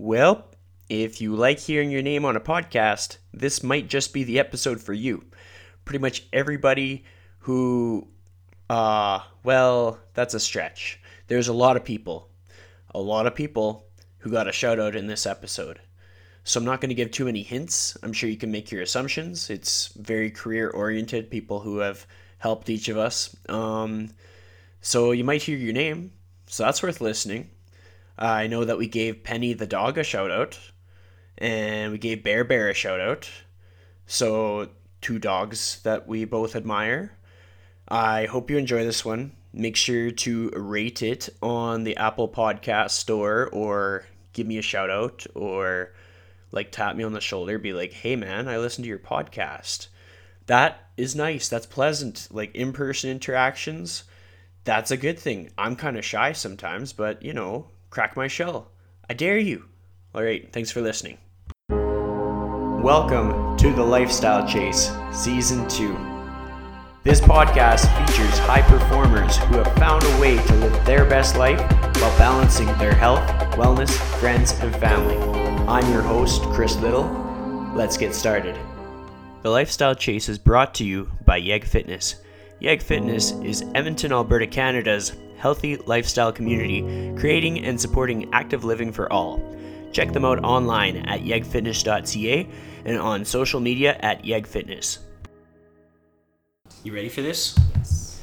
Well, if you like hearing your name on a podcast, this might just be the episode for you. Pretty much everybody who, uh, well, that's a stretch. There's a lot of people, a lot of people who got a shout out in this episode. So I'm not going to give too many hints. I'm sure you can make your assumptions. It's very career oriented, people who have helped each of us. Um, so you might hear your name. So that's worth listening. Uh, I know that we gave Penny the dog a shout out, and we gave Bear Bear a shout out. So two dogs that we both admire. I hope you enjoy this one. Make sure to rate it on the Apple Podcast Store or give me a shout out or like tap me on the shoulder, be like, hey man, I listened to your podcast. That is nice. That's pleasant. Like in person interactions, that's a good thing. I'm kind of shy sometimes, but you know, crack my shell. I dare you. All right, thanks for listening. Welcome to the Lifestyle Chase, Season 2. This podcast features high performers who have found a way to live their best life while balancing their health, wellness, friends, and family. I'm your host, Chris Liddle. Let's get started. The Lifestyle Chase is brought to you by Yeg Fitness. Yeg Fitness is Edmonton, Alberta, Canada's healthy lifestyle community, creating and supporting active living for all. Check them out online at yegfitness.ca and on social media at yegfitness. You ready for this? Yes.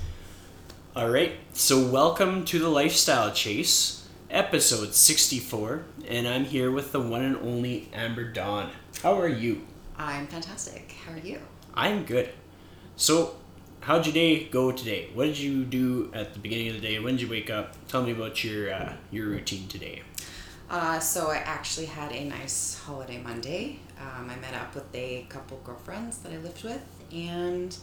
All right. So, welcome to the Lifestyle Chase, episode 64, and I'm here with the one and only Amber Dawn. How are you? I'm fantastic. How are you? I'm good. So, how'd your day go today? What did you do at the beginning of the day? When did you wake up? Tell me about your uh, your routine today. Uh, so I actually had a nice holiday Monday. Um, I met up with a couple girlfriends that I lived with and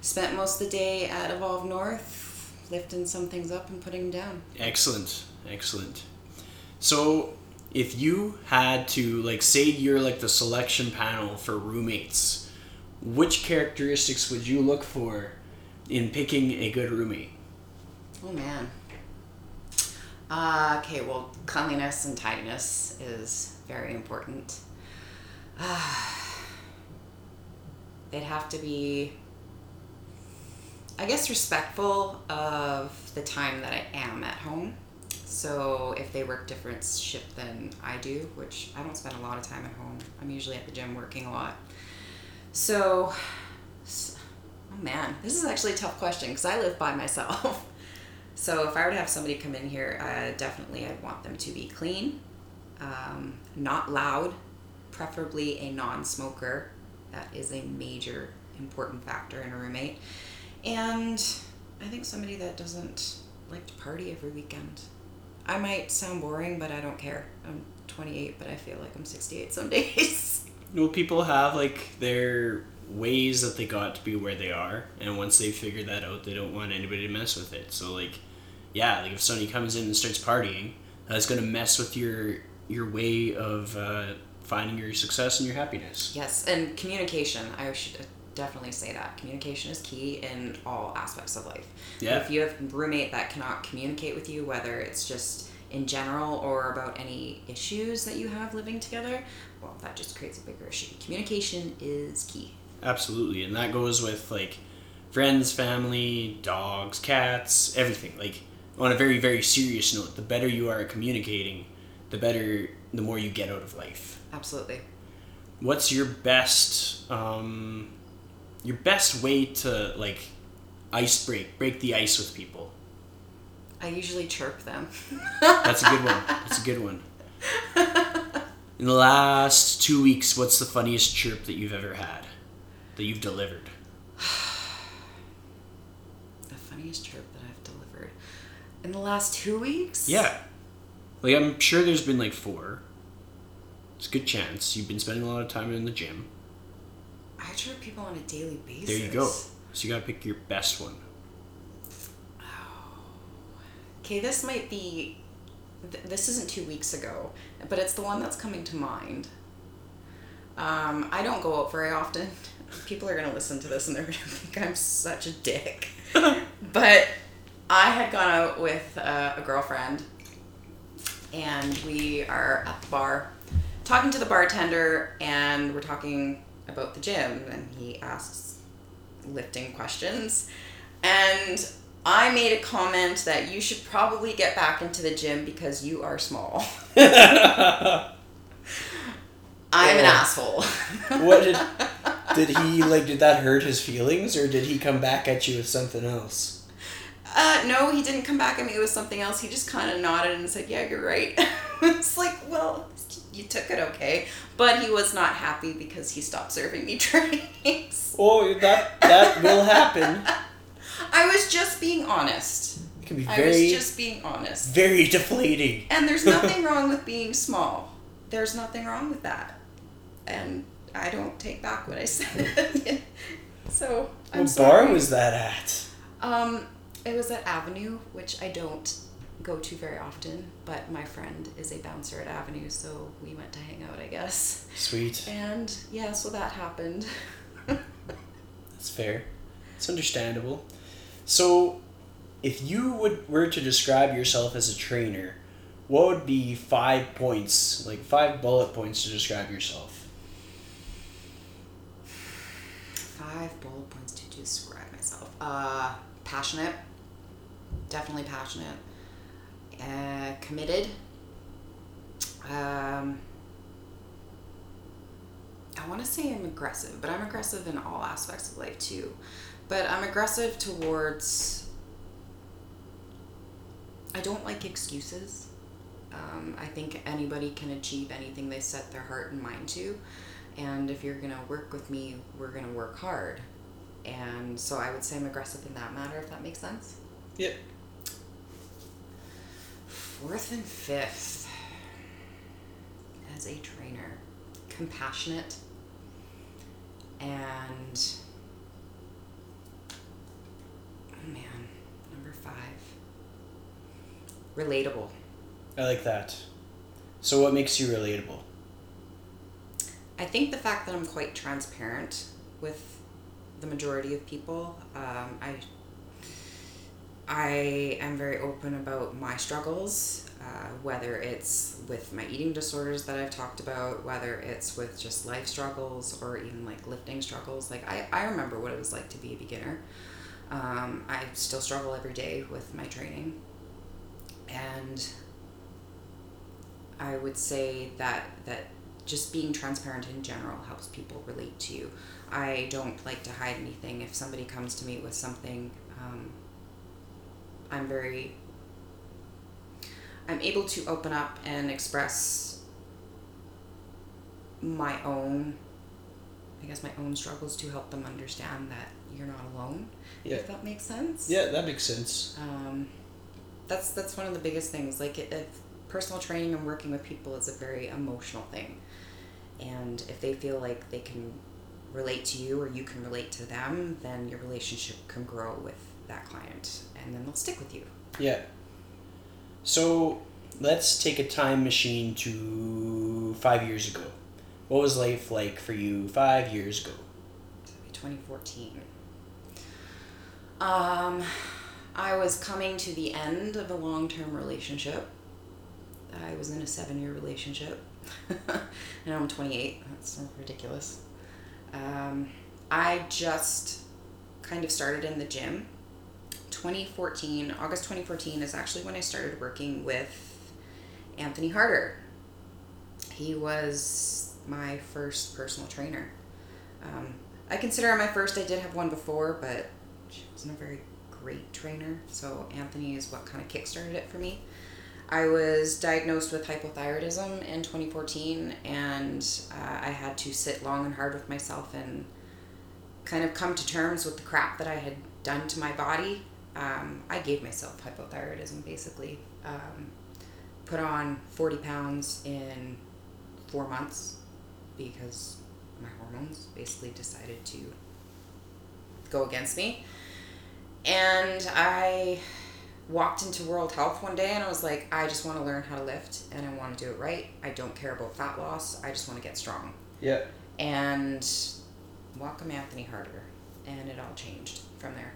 spent most of the day at Evolve North, lifting some things up and putting them down. Excellent, excellent. So, if you had to like say you're like the selection panel for roommates, which characteristics would you look for in picking a good roommate? Oh man. Uh, okay, well, cleanliness and tidiness is very important. Uh, they'd have to be, I guess, respectful of the time that I am at home. So if they work different shift than I do, which I don't spend a lot of time at home, I'm usually at the gym working a lot. So, s- oh man, this is actually a tough question because I live by myself. So if I were to have somebody come in here, uh, definitely I'd want them to be clean, um, not loud, preferably a non-smoker. That is a major important factor in a roommate, and I think somebody that doesn't like to party every weekend. I might sound boring, but I don't care. I'm 28, but I feel like I'm 68 some days. Well, people have like their ways that they got to be where they are, and once they figure that out, they don't want anybody to mess with it. So like, yeah, like if somebody comes in and starts partying, that's gonna mess with your your way of uh, finding your success and your happiness. Yes, and communication. I should definitely say that communication is key in all aspects of life. Yeah. If you have a roommate that cannot communicate with you, whether it's just in general or about any issues that you have living together, well, that just creates a bigger issue. Communication is key. Absolutely, and that goes with like friends, family, dogs, cats, everything. Like on a very very serious note, the better you are at communicating, the better, the more you get out of life. Absolutely. What's your best, um, your best way to like ice break, break the ice with people? I usually chirp them. That's a good one. That's a good one. In the last two weeks, what's the funniest chirp that you've ever had, that you've delivered? the funniest trip that I've delivered in the last two weeks. Yeah. Like I'm sure there's been like four. It's a good chance. You've been spending a lot of time in the gym. I chirp people on a daily basis. There you go. So you gotta pick your best one. Okay, this might be. Th- this isn't two weeks ago, but it's the one that's coming to mind. Um, I don't go out very often. People are gonna listen to this and they're gonna think I'm such a dick. but I had gone out with uh, a girlfriend and we are at the bar talking to the bartender, and we're talking about the gym, and he asks lifting questions. And I made a comment that you should probably get back into the gym because you are small. I'm an asshole. What did did he like? Did that hurt his feelings, or did he come back at you with something else? Uh, no, he didn't come back at me with something else. He just kind of nodded and said, "Yeah, you're right." it's like, well, you took it okay, but he was not happy because he stopped serving me drinks. Oh, that that will happen. I was just being honest. It can be I was very just being honest. very deflating. And there's nothing wrong with being small. There's nothing wrong with that. And I don't take back what I said. so I'm What sorry. bar was that at? Um, it was at Avenue, which I don't go to very often, but my friend is a bouncer at Avenue, so we went to hang out, I guess. Sweet. And yeah, so that happened. That's fair. It's understandable. So, if you would were to describe yourself as a trainer, what would be five points, like five bullet points to describe yourself? Five bullet points to describe myself. Uh, passionate. Definitely passionate. Uh, committed. Um, I want to say I'm aggressive, but I'm aggressive in all aspects of life too. But I'm aggressive towards. I don't like excuses. Um, I think anybody can achieve anything they set their heart and mind to. And if you're going to work with me, we're going to work hard. And so I would say I'm aggressive in that matter, if that makes sense. Yep. Fourth and fifth, as a trainer, compassionate and oh man, number five, relatable. I like that. So, what makes you relatable? I think the fact that I'm quite transparent with the majority of people, um, I I am very open about my struggles, uh, whether it's with my eating disorders that I've talked about, whether it's with just life struggles or even like lifting struggles. Like I, I remember what it was like to be a beginner. Um, I still struggle every day with my training. And I would say that that just being transparent in general helps people relate to you. I don't like to hide anything. If somebody comes to me with something, um, I'm very I'm able to open up and express my own I guess my own struggles to help them understand that you're not alone. Yeah. If that makes sense. Yeah, that makes sense. Um, that's that's one of the biggest things. Like if personal training and working with people is a very emotional thing, and if they feel like they can relate to you or you can relate to them, then your relationship can grow with that client, and then they'll stick with you. Yeah. So, let's take a time machine to five years ago. What was life like for you five years ago? Twenty fourteen. Um, I was coming to the end of a long term relationship. I was in a seven year relationship. and I'm 28. That's ridiculous. Um, I just kind of started in the gym. 2014, August 2014 is actually when I started working with Anthony Harder. He was my first personal trainer. Um, I consider him my first. I did have one before, but she wasn't a very great trainer. So Anthony is what kind of kickstarted it for me. I was diagnosed with hypothyroidism in 2014, and uh, I had to sit long and hard with myself and kind of come to terms with the crap that I had done to my body. Um, I gave myself hypothyroidism basically. Um, put on 40 pounds in four months because my hormones basically decided to go against me. And I walked into World Health one day and I was like, I just want to learn how to lift and I want to do it right. I don't care about fat loss. I just want to get strong. Yeah. And welcome Anthony Harder. And it all changed from there.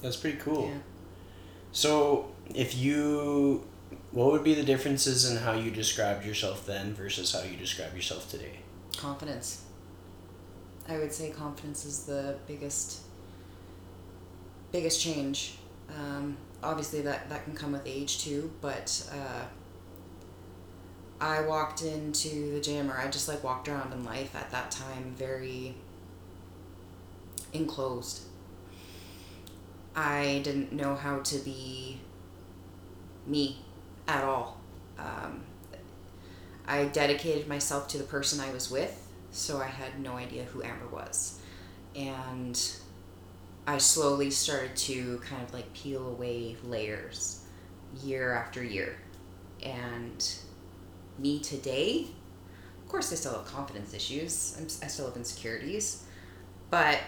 That's pretty cool. Yeah. So, if you what would be the differences in how you described yourself then versus how you describe yourself today? Confidence. I would say confidence is the biggest biggest change. Um, obviously, that that can come with age too, but. Uh, I walked into the gym, or I just like walked around in life at that time very enclosed. I didn't know how to be me at all. Um, I dedicated myself to the person I was with, so I had no idea who Amber was. And I slowly started to kind of like peel away layers year after year. And me today, of course, I still have confidence issues, I'm, I still have insecurities, but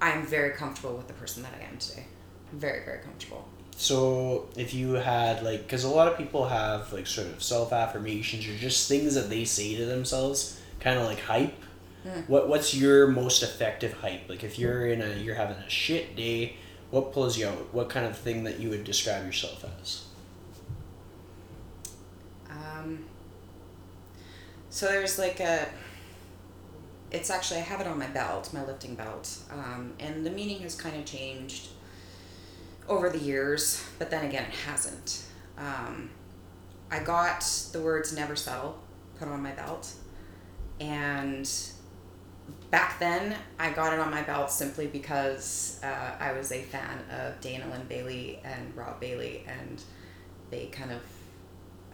I'm very comfortable with the person that I am today. Very, very comfortable. So, if you had like, because a lot of people have like sort of self affirmations or just things that they say to themselves, kind of like hype. Mm. What What's your most effective hype? Like, if you're in a you're having a shit day, what pulls you out? What kind of thing that you would describe yourself as? Um. So there's like a it's actually I have it on my belt, my lifting belt, um, and the meaning has kind of changed over the years, but then again, it hasn't. Um, I got the words "never settle" put on my belt, and back then I got it on my belt simply because uh, I was a fan of Dana Linn Bailey and Rob Bailey, and they kind of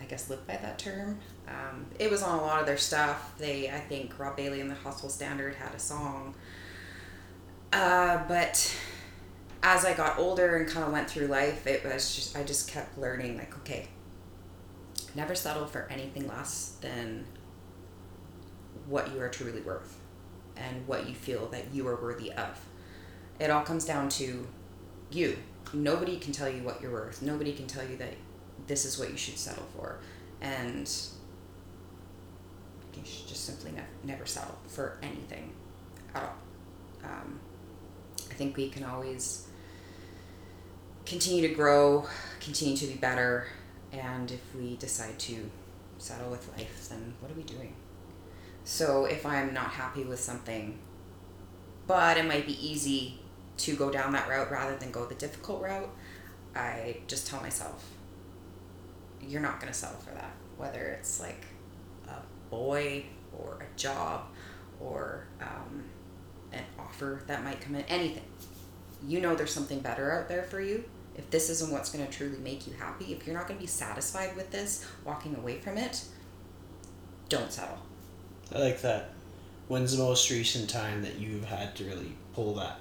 I guess lived by that term. Um, it was on a lot of their stuff. They, I think, Rob Bailey and the Hustle Standard had a song. Uh, but as I got older and kind of went through life, it was just I just kept learning like, okay, never settle for anything less than what you are truly worth and what you feel that you are worthy of. It all comes down to you. Nobody can tell you what you're worth. Nobody can tell you that this is what you should settle for. And you should just simply ne- never settle for anything at all. Um, I think we can always continue to grow, continue to be better, and if we decide to settle with life, then what are we doing? So if I'm not happy with something, but it might be easy to go down that route rather than go the difficult route, I just tell myself, you're not going to settle for that. Whether it's like a boy or a job or um, an offer that might come in, anything. You know there's something better out there for you. If this isn't what's going to truly make you happy, if you're not going to be satisfied with this, walking away from it, don't settle. I like that. When's the most recent time that you've had to really pull that?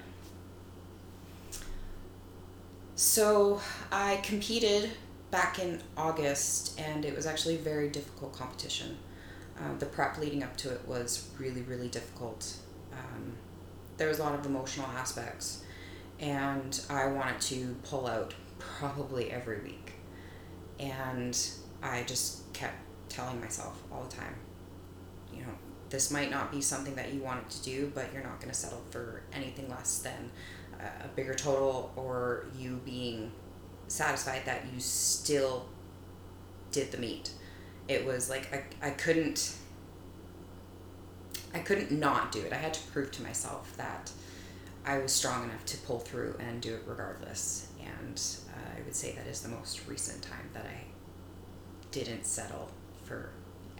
So I competed back in August, and it was actually a very difficult competition. Um, the prep leading up to it was really, really difficult. Um, there was a lot of emotional aspects, and I wanted to pull out probably every week. And I just kept telling myself all the time, this might not be something that you wanted to do, but you're not going to settle for anything less than a bigger total or you being satisfied that you still did the meet. It was like I, I couldn't I couldn't not do it. I had to prove to myself that I was strong enough to pull through and do it regardless. And uh, I would say that is the most recent time that I didn't settle for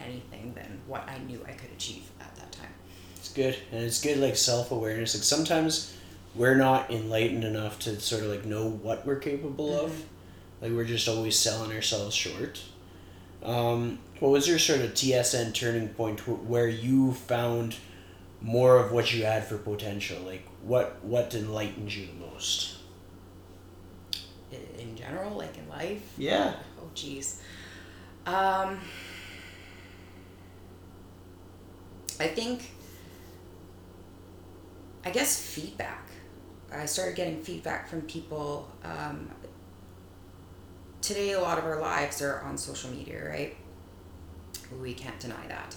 anything than what I knew I could achieve at that time. It's good. And it's good like self awareness. Like sometimes we're not enlightened enough to sort of like know what we're capable mm-hmm. of. Like we're just always selling ourselves short. Um, what was your sort of TSN turning point where you found more of what you had for potential? Like what what enlightened you the most? In general, like in life. Yeah. Oh, jeez. Um, I think. I guess feedback. I started getting feedback from people. Um, today, a lot of our lives are on social media, right? We can't deny that.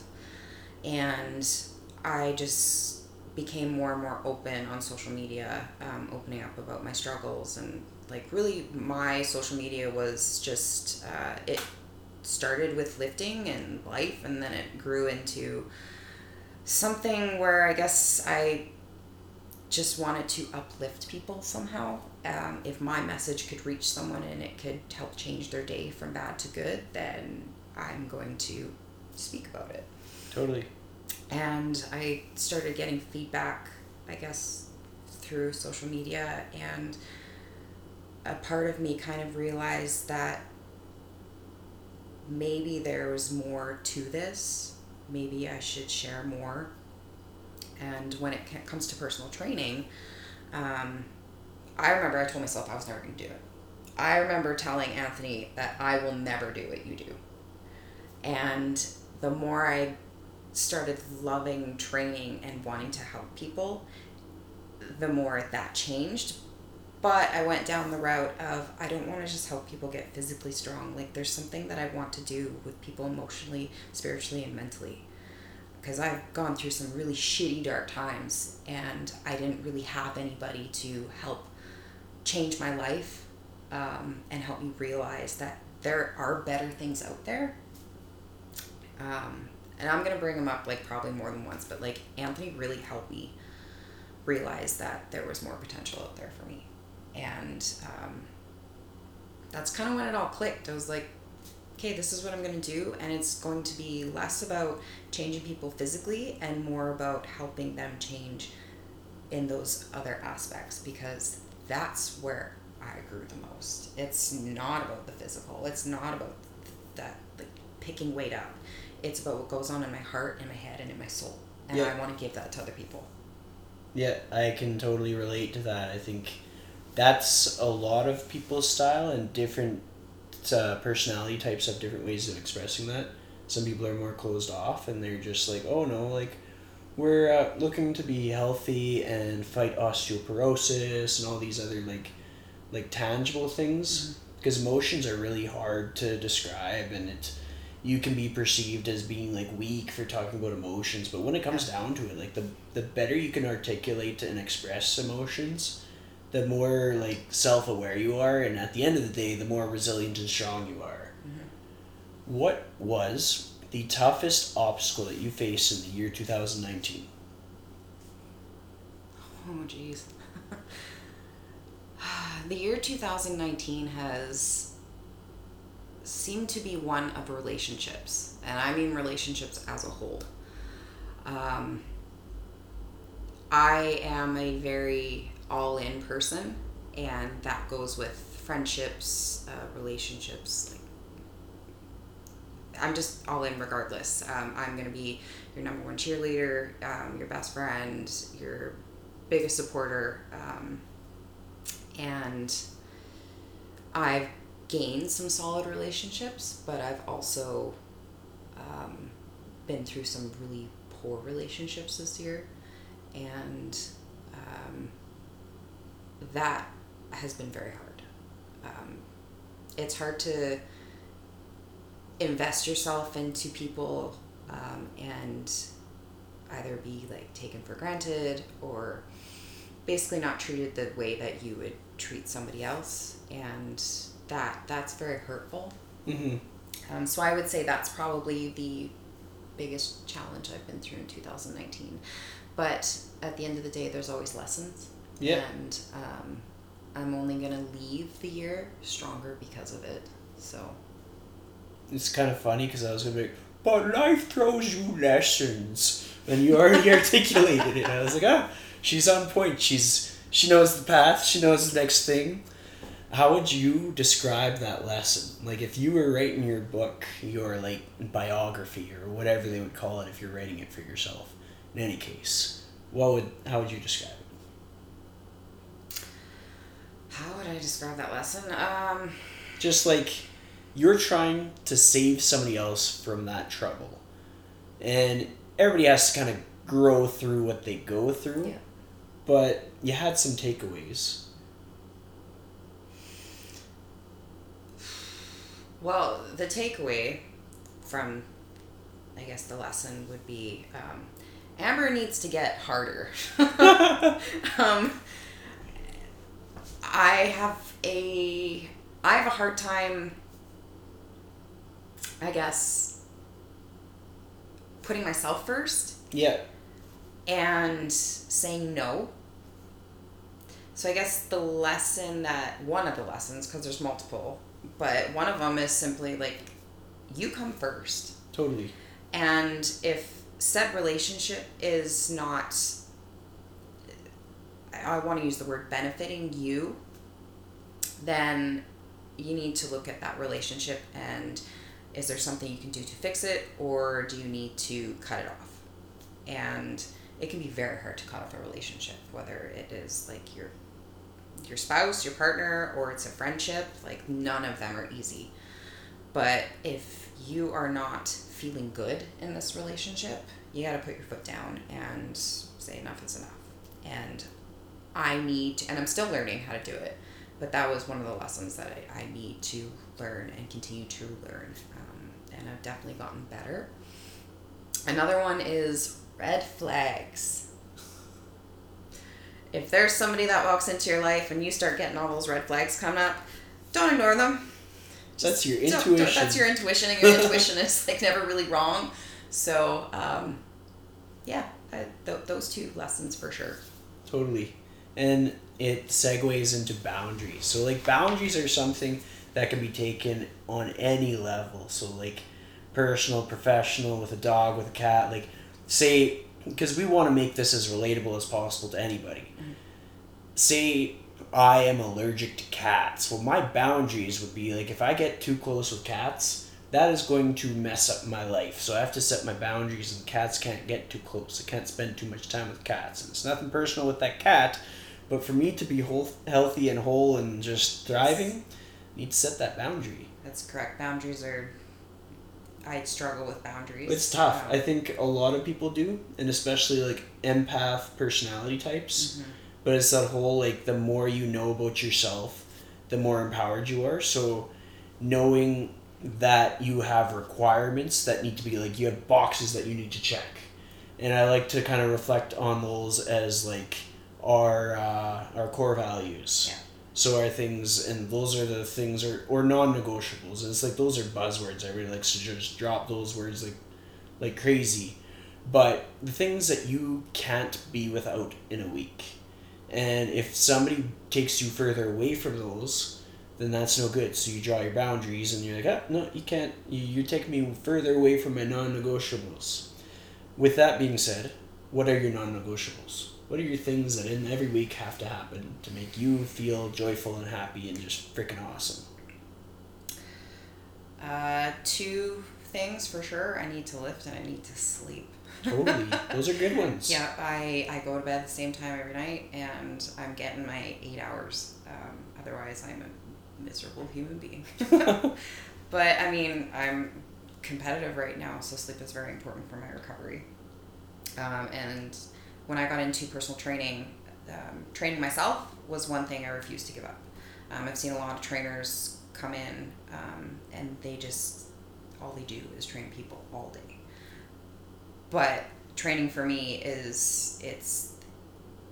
And I just became more and more open on social media, um, opening up about my struggles and like really my social media was just uh, it started with lifting and life and then it grew into something where i guess i just wanted to uplift people somehow um, if my message could reach someone and it could help change their day from bad to good then i'm going to speak about it Totally. and I started getting feedback, I guess, through social media, and a part of me kind of realized that maybe there was more to this. Maybe I should share more. And when it comes to personal training, um, I remember I told myself I was never going to do it. I remember telling Anthony that I will never do what you do. And the more I started loving training and wanting to help people, the more that changed. But I went down the route of I don't want to just help people get physically strong. Like there's something that I want to do with people emotionally, spiritually, and mentally. Because I've gone through some really shitty dark times and I didn't really have anybody to help change my life um, and help me realize that there are better things out there. Um, and I'm gonna bring him up like probably more than once, but like Anthony really helped me realize that there was more potential out there for me, and um, that's kind of when it all clicked. I was like, okay, this is what I'm gonna do, and it's going to be less about changing people physically and more about helping them change in those other aspects because that's where I grew the most. It's not about the physical. It's not about that like picking weight up it's about what goes on in my heart, in my head, and in my soul. And Yeah. I want to give that to other people. Yeah, I can totally relate to that. I think that's a lot of people's style, and different uh, personality types have different ways of expressing that. Some people are more closed off, and they're just like, oh no, like we're uh, looking to be healthy and fight osteoporosis and all these other like like tangible things. Because emotions are really hard to describe and it you can be perceived as being like weak for talking about emotions but when it comes down to it like the the better you can articulate and express emotions the more like self-aware you are and at the end of the day the more resilient and strong you are what was the toughest obstacle that you faced in the year 2019 Oh, jeez. the year 2019 has seemed to be one of relationships, and I mean relationships as a whole. Um, I am a very all in person, and that goes with friendships, uh, relationships. Like, I'm just all in regardless. Um, I'm to be your number one cheerleader, um, your best friend, your biggest supporter. Um, and I've gained some solid relationships, but I've also um, been through some really poor relationships this year. And um, that has been very hard. Um, it's hard to invest yourself into people um, and either be like taken for granted or basically not treated the way that you would treat somebody else and that that's very hurtful mm-hmm. um, so i would say that's probably the biggest challenge i've been through in 2019 but at the end of the day there's always lessons Yeah. and um, i'm only going to leave the year stronger because of it so it's kind of funny because I was gonna be like, but life throws you lessons, and you already articulated it. I was like, ah, she's on point. She's she knows the path. She knows the next thing. How would you describe that lesson? Like, if you were writing your book, your like biography or whatever they would call it, if you're writing it for yourself. In any case, what would how would you describe it? How would i describe that lesson um, just like you're trying to save somebody else from that trouble and everybody has to kind of grow through what they go through Yeah. but you had some takeaways Well, the takeaway from, I guess, the lesson would be um, Amber needs to get harder. um, I have a I have a hard time I guess putting myself first Yeah. and saying no. So I guess the lesson that one of the lessons because there's multiple, but one of them is simply like you come first. Totally. And if said relationship is not, I want to use the word benefiting you, then you need to look at that relationship and is there something you can do to fix it or do you need to cut it off? And it can be very hard to cut off a relationship, whether it is like your your spouse, your partner, or it's a friendship. Like none of them are easy. But if you are not feeling good in this relationship, you got to put your foot down and say enough is enough. And I need, to, and I'm still learning how to do it, but that was one of the lessons that I, I need to learn and continue to learn. Um, and I've definitely gotten better. Another one is red flags. If there's somebody that walks into your life and you start getting all those red flags coming up, don't ignore them. That's your Don't- don't- intuition. that's your intuition, and your intuition is like never really wrong. So, um, yeah, I, th- those two lessons for sure. Totally. And it segues into boundaries. So, like, boundaries are something that can be taken on any level. So, like, personal, professional, with a dog, with a cat. Like, say, because we want to make this as relatable as possible to anybody. Say, I am allergic to cats. Well, my boundaries would be like, if I get too close with cats, that is going to mess up my life. So I have to set my boundaries, and cats can't get too close. I can't spend too much time with cats. And it's nothing personal with that cat, but for me to be whole, healthy and whole and just thriving, I need to set that boundary. That's correct. Boundaries are. I struggle with boundaries. It's tough. Um, I think a lot of people do, and especially like empath personality types. mhm. But it's that whole like the more you know about yourself, the more empowered you are. So knowing that you have requirements that need to be like you have boxes that you need to check. And I like to kind of reflect on those as like our uh, our core values. Yeah. So our things and those are the things or non negotiables. And it's like those are buzzwords. I really like to just drop those words like like crazy. But the things that you can't be without in a week. And if somebody takes you further away from those, then that's no good. So you draw your boundaries and you're like, ah, no, you can't. You, you're taking me further away from my non negotiables. With that being said, what are your non negotiables? What are your things that in every week have to happen to make you feel joyful and happy and just freaking awesome? Uh, two things for sure. I need to lift and I need to sleep. Totally. Those are good ones. Yeah, I, I go to bed at the same time every night and I'm getting my eight hours. Um, otherwise, I'm a miserable human being. but I mean, I'm competitive right now, so sleep is very important for my recovery. Um, and when I got into personal training, um, training myself was one thing I refused to give up. Um, I've seen a lot of trainers come in um, and they just, all they do is train people all day. But training for me is, it's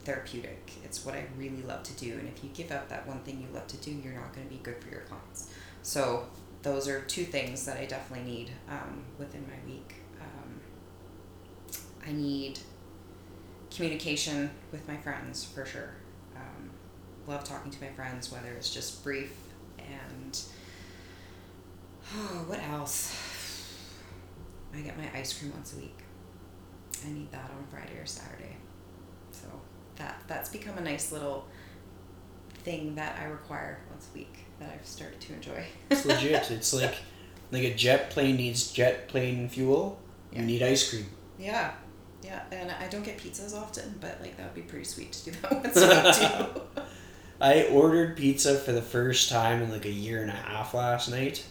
therapeutic. It's what I really love to do. And if you give up that one thing you love to do, you're not going to be good for your clients. So those are two things that I definitely need um, within my week. Um, I need communication with my friends for sure. Um, love talking to my friends, whether it's just brief and oh, what else? I get my ice cream once a week. I need that on Friday or Saturday. So that that's become a nice little thing that I require once a week that I've started to enjoy. It's legit. It's like like a jet plane needs jet plane fuel. Yeah. You need ice cream. Yeah. Yeah, and I don't get pizzas often, but like that would be pretty sweet to do that once a week too. I ordered pizza for the first time in like a year and a half last night.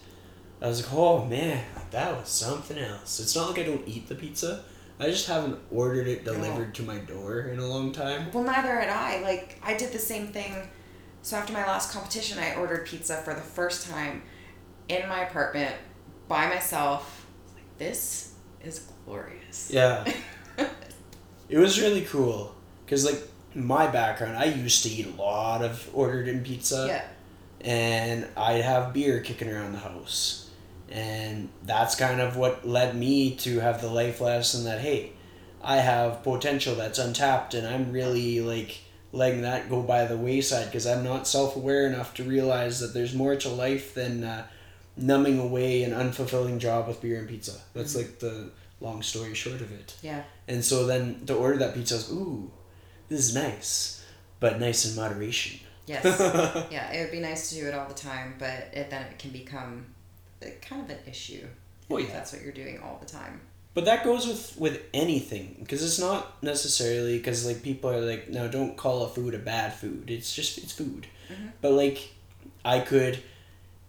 I was like, oh man, that was something else. It's not like I don't eat the pizza. I just haven't ordered it delivered to my door in a long time. Well, neither had I. Like, I did the same thing. So after my last competition, I ordered pizza for the first time in my apartment by myself. Like, this is glorious. Yeah. It was really cool because like my background, I used to eat a lot of ordered in pizza. yeah. and I'd have beer kicking around the house. And that's kind of what led me to have the life lesson that, hey, I have potential that's untapped, and I'm really like letting that go by the wayside because I'm not self aware enough to realize that there's more to life than uh, numbing away an unfulfilling job with beer and pizza. That's like the long story short of it. Yeah. And so then to order that pizza, I was, ooh, this is nice, but nice in moderation. Yes. yeah, it would be nice to do it all the time, but it, then it can become kind of an issue. Well, if yeah. That's what you're doing all the time. But that goes with with anything because it's not necessarily because like people are like no don't call a food a bad food it's just it's food, mm-hmm. but like I could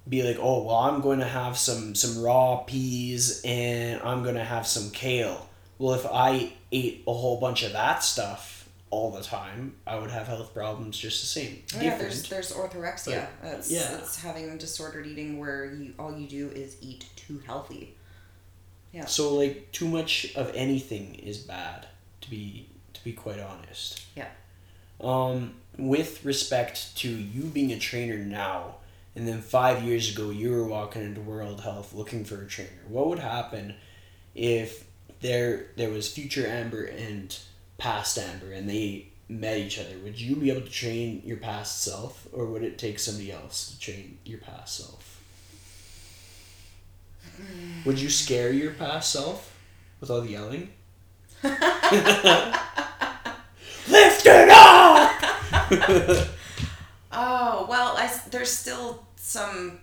be like oh well I'm going to have some some raw peas and I'm going to have some kale. Well if I ate a whole bunch of that stuff all the time I would have health problems just the same. Yeah, there's there's orthorexia. But, That's yeah. that's having disordered eating where you all you do is eat too healthy. Yeah. So like too much of anything is bad to be to be quite honest. Yeah. Um with respect to you being a trainer now and then 5 years ago you were walking into World Health looking for a trainer. What would happen if there there was future Amber and past Amber and they met each other? Would you be able to train your past self or would it take somebody else to train your past self? Would you scare your past self with all the yelling? Lift it up! There's still some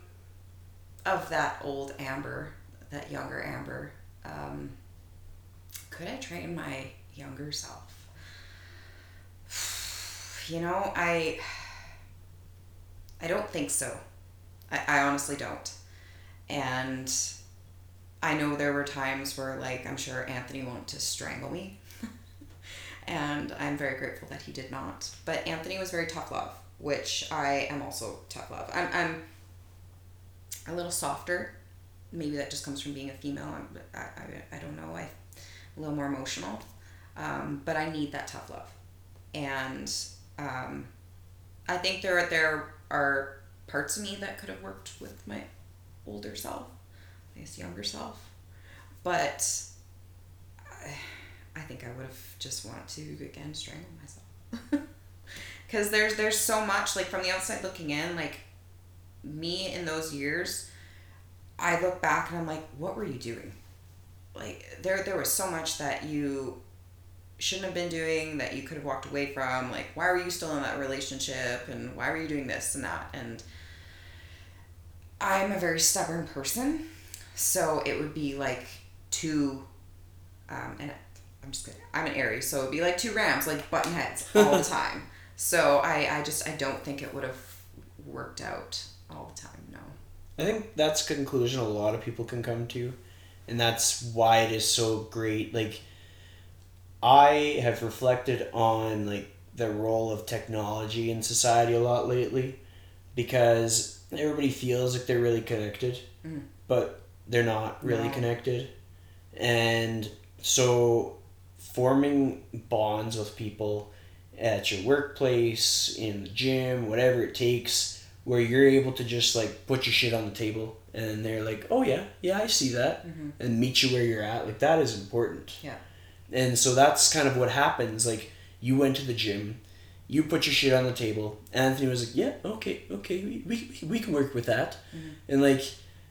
of that old Amber, that younger Amber. Um, could I train my younger self? You know, I I don't think so. I, I honestly don't. And I know there were times where like I'm sure Anthony wanted to strangle me. and I'm very grateful that he did not. But Anthony was very tough love, which I am also tough love. I'm, I'm a little softer. Maybe that just comes from being a female. I'm, I, I, I don't know. I, a little more emotional. Um, but I need that tough love. And um, I think there, there are parts of me that could have worked with my older self, I guess younger self. But I, I think I would have just wanted to again strangle myself. Cause there's there's so much like from the outside looking in, like me in those years, I look back and I'm like, what were you doing? Like there there was so much that you shouldn't have been doing that you could have walked away from. Like why were you still in that relationship and why were you doing this and that and I'm a very stubborn person, so it would be like two, um, and I'm just kidding. I'm an Aries, so it'd be like two rams, like button heads all the time. So I, I just I don't think it would have worked out all the time. No. I think that's a conclusion a lot of people can come to, and that's why it is so great. Like, I have reflected on like the role of technology in society a lot lately, because everybody feels like they're really connected, Mm. but they're not really No. connected, and so forming bonds with people at your workplace, in the gym, whatever it takes, where you're able to just like put your shit on the table and they're like, oh yeah, yeah, I see that, Mhm. and meet you where you're at. Like that is important. Yeah. And so that's kind of what happens. Like you went to the gym, you put your shit on the table. Anthony was like, yeah, okay, okay, we, we, we can work with that. Mhm. And like,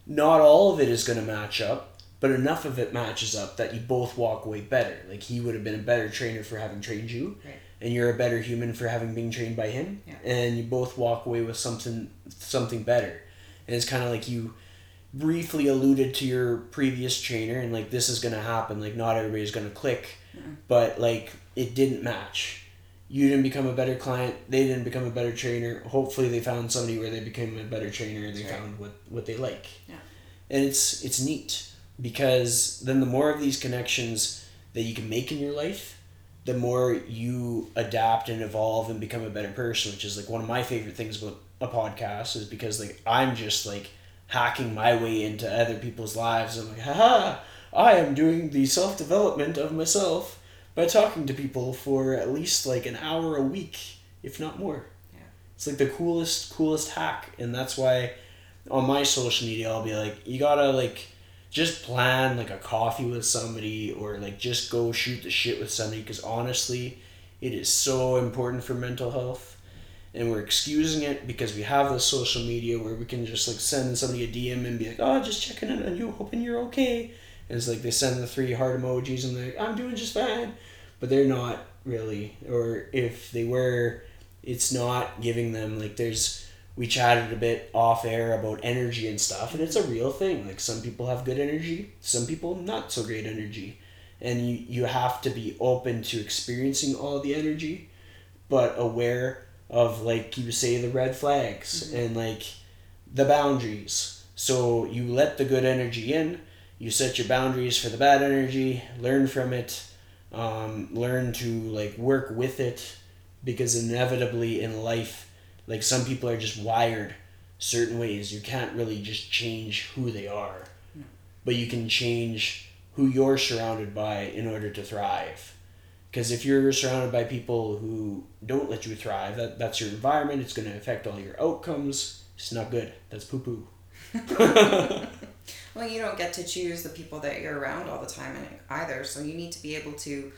not all of it is going to match up, but enough of it matches up that you both walk away better. Like he would have been a better trainer for having trained you, Right. And you're a better human for having been trained by him. Yeah. And you both walk away with something something better. And it's kind of like you briefly alluded to your previous trainer and like this is to happen like not everybody's to click Mm-mm. but like it didn't match you didn't become a better client they didn't become a better trainer hopefully they found somebody where they became a better trainer and they Right. found what what they like Yeah. and it's it's neat because then the more of these connections that you can make in your life the more you adapt and evolve and become a better person which is like one of my favorite things about a podcast is because like i'm just like hacking my way into other people's lives i'm like haha i am doing the self-development of myself by talking to people for at least like an hour a week, if not more. Yeah. It's like the coolest, coolest hack. And that's why on my social media, I'll be like, you gotta like just plan like a coffee with somebody or like just go shoot the shit with somebody because honestly, it is so important for mental health. And we're excusing it because we have the social media where we can just like send somebody a DM and be like, oh, just checking in on you, hoping you're okay. And it's like they send the three heart emojis and they're like, I'm doing just fine. But they're not really. Or if they were, it's not giving them like there's we chatted a bit off air about energy and stuff and it's a real thing. Like some people have good energy some people not so great energy. And you, you have to be open to experiencing all the energy but aware of like you say the red flags mm-hmm. and like the boundaries. So you let the good energy in you set your boundaries for the bad energy learn from it um, learn to like work with it because inevitably in life like some people are just wired certain ways. You can't really just change who they are, hmm. but you can change who you're surrounded by in order to thrive. Because if you're surrounded by people who don't let you thrive, that, that's your environment. It's going to affect all your outcomes. It's not good. That's poo poo. well, you don't get to choose the people that you're around all the time eh, either. So you need to be able to,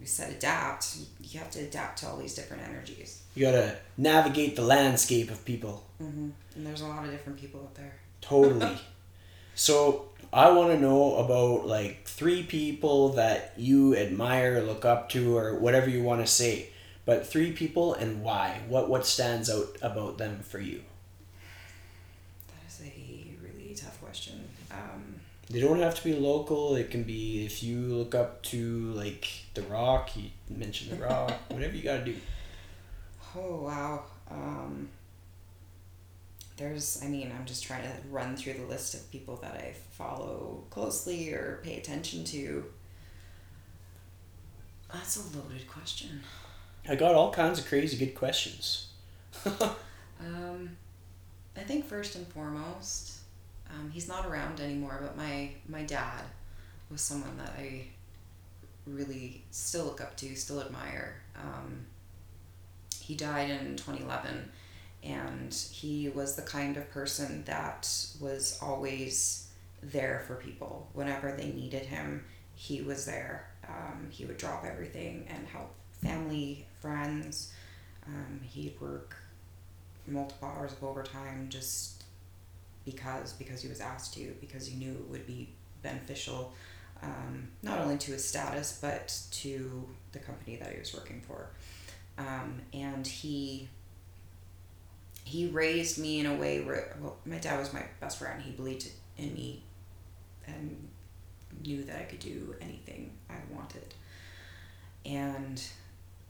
we said adapt. You have to adapt to all these different energies you gotta navigate the landscape of people. Mm-hmm. And there's a lot of different people out there. Totally. so I want to know about like three people that you admire, look up to, or whatever you want to say. But three people and why? What what stands out about them for you? That is a really tough question. Um, they don't have to be local. It can be if you look up to like The Rock. You mentioned The Rock. whatever you gotta do. Oh wow. Um, there's, I mean, I'm just trying to run through the list of people that I follow closely or pay attention to. That's a loaded question. I got all kinds of crazy good questions. um, I think first and foremost, um, he's not around anymore, but my my dad was someone that I really still look up to, still admire. Um, he died in 2011 and he was the kind of person that was always there for people. Whenever they needed him he was there. Um, he would drop everything and help family friends. Um, he'd work multiple hours of overtime just because because he was asked to because he knew it would be beneficial um, not only to his status but to the company that he was working for um, and he he raised me in a way where well, my dad was my best friend. He believed in me and knew that I could do anything I wanted. And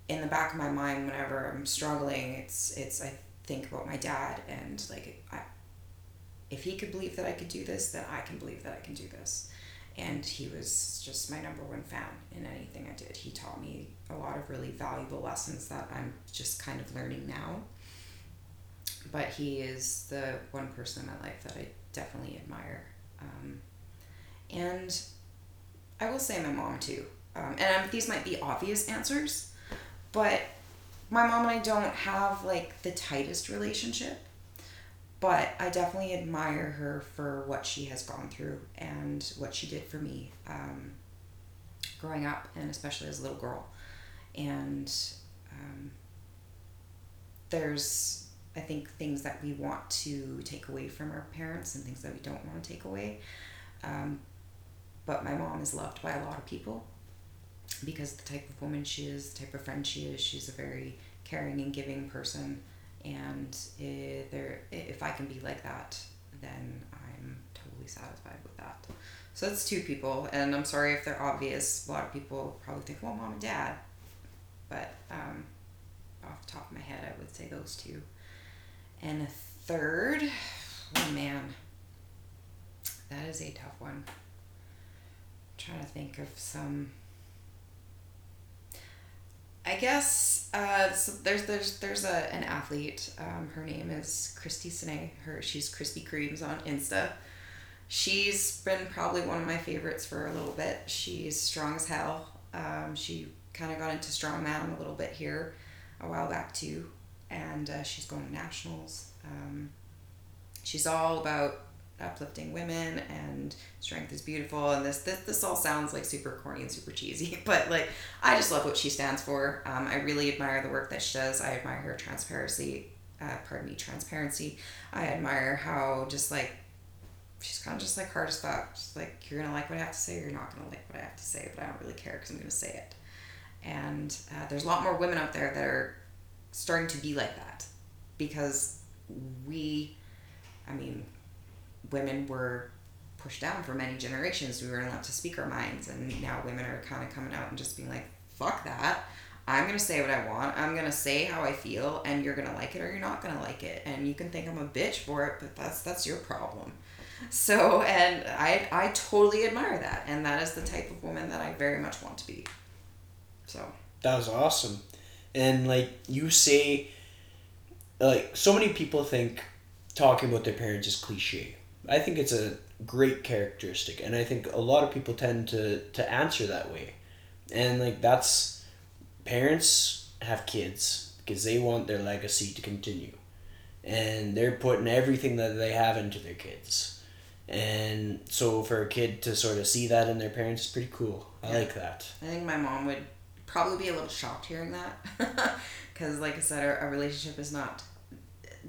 in the back of my mind, whenever I'm struggling, it's it's I think about my dad and like I, if he could believe that I could do this, then I can believe that I can do this and he was just my number one fan in anything I did. He taught me a lot of really valuable lessons that I'm just kind of learning now. But he is the one person in my life that I definitely admire. Um, and I will say my mom too. Um, and I'm, these might be obvious answers, but my mom and I don't have like the tightest relationship but I definitely admire her for what she has gone through and what she did for me um, growing up, and especially as a little girl. And um, there's, I think, things that we want to take away from our parents and things that we don't want to take away. Um, but my mom is loved by a lot of people because the type of woman she is, the type of friend she is, she's a very caring and giving person and if there if I can be like that, then I'm totally satisfied with that. So that's two people, and I'm sorry if they're obvious. A lot of people probably think, well, mom and dad, but um, off the top of my head, I would say those two. And a third, oh man, that is a tough one. I'm trying to think of some I guess uh, so there's there's there's a an athlete. Um, her name is Christy Sine. Her she's Krispy Kremes on Insta. She's been probably one of my favorites for a little bit. She's strong as hell. Um, she kind of got into strongman a little bit here a while back too, and uh, she's going to nationals. Um, she's all about uplifting women and strength is beautiful. And this, this this all sounds like super corny and super cheesy but like i just love what she stands for. Um, i really admire the work that she does. I admire her transparency uh, pardon me transparency. I admire how just like she's kind of just like hard as fuck. She's like you're gonna like what i have to say or you're not gonna like what i have to say but i don't really care because i'm gonna say it. And uh, there's a lot more women out there that are starting to be like that because we i mean women were pushed down for many generations. We weren't allowed to speak our minds, and now women are kind of coming out and just being like, "Fuck that! I'm gonna say what I want. I'm gonna say how I feel, and you're gonna like it or you're not gonna like it. And you can think I'm a bitch for it, but that's that's your problem." So, and I I totally admire that, and that is the type of woman that I very much want to be. So that was awesome, and like you say, like so many people think talking about their parents is cliche I think it's a great characteristic, and I think a lot of people tend to to answer that way, and like that's parents have kids because they want their legacy to continue, and they're putting everything that they have into their kids, and so for a kid to sort of see that in their parents is pretty cool. I yeah. like that. I think my mom would probably be a little shocked hearing that, because like I said, our, our relationship is not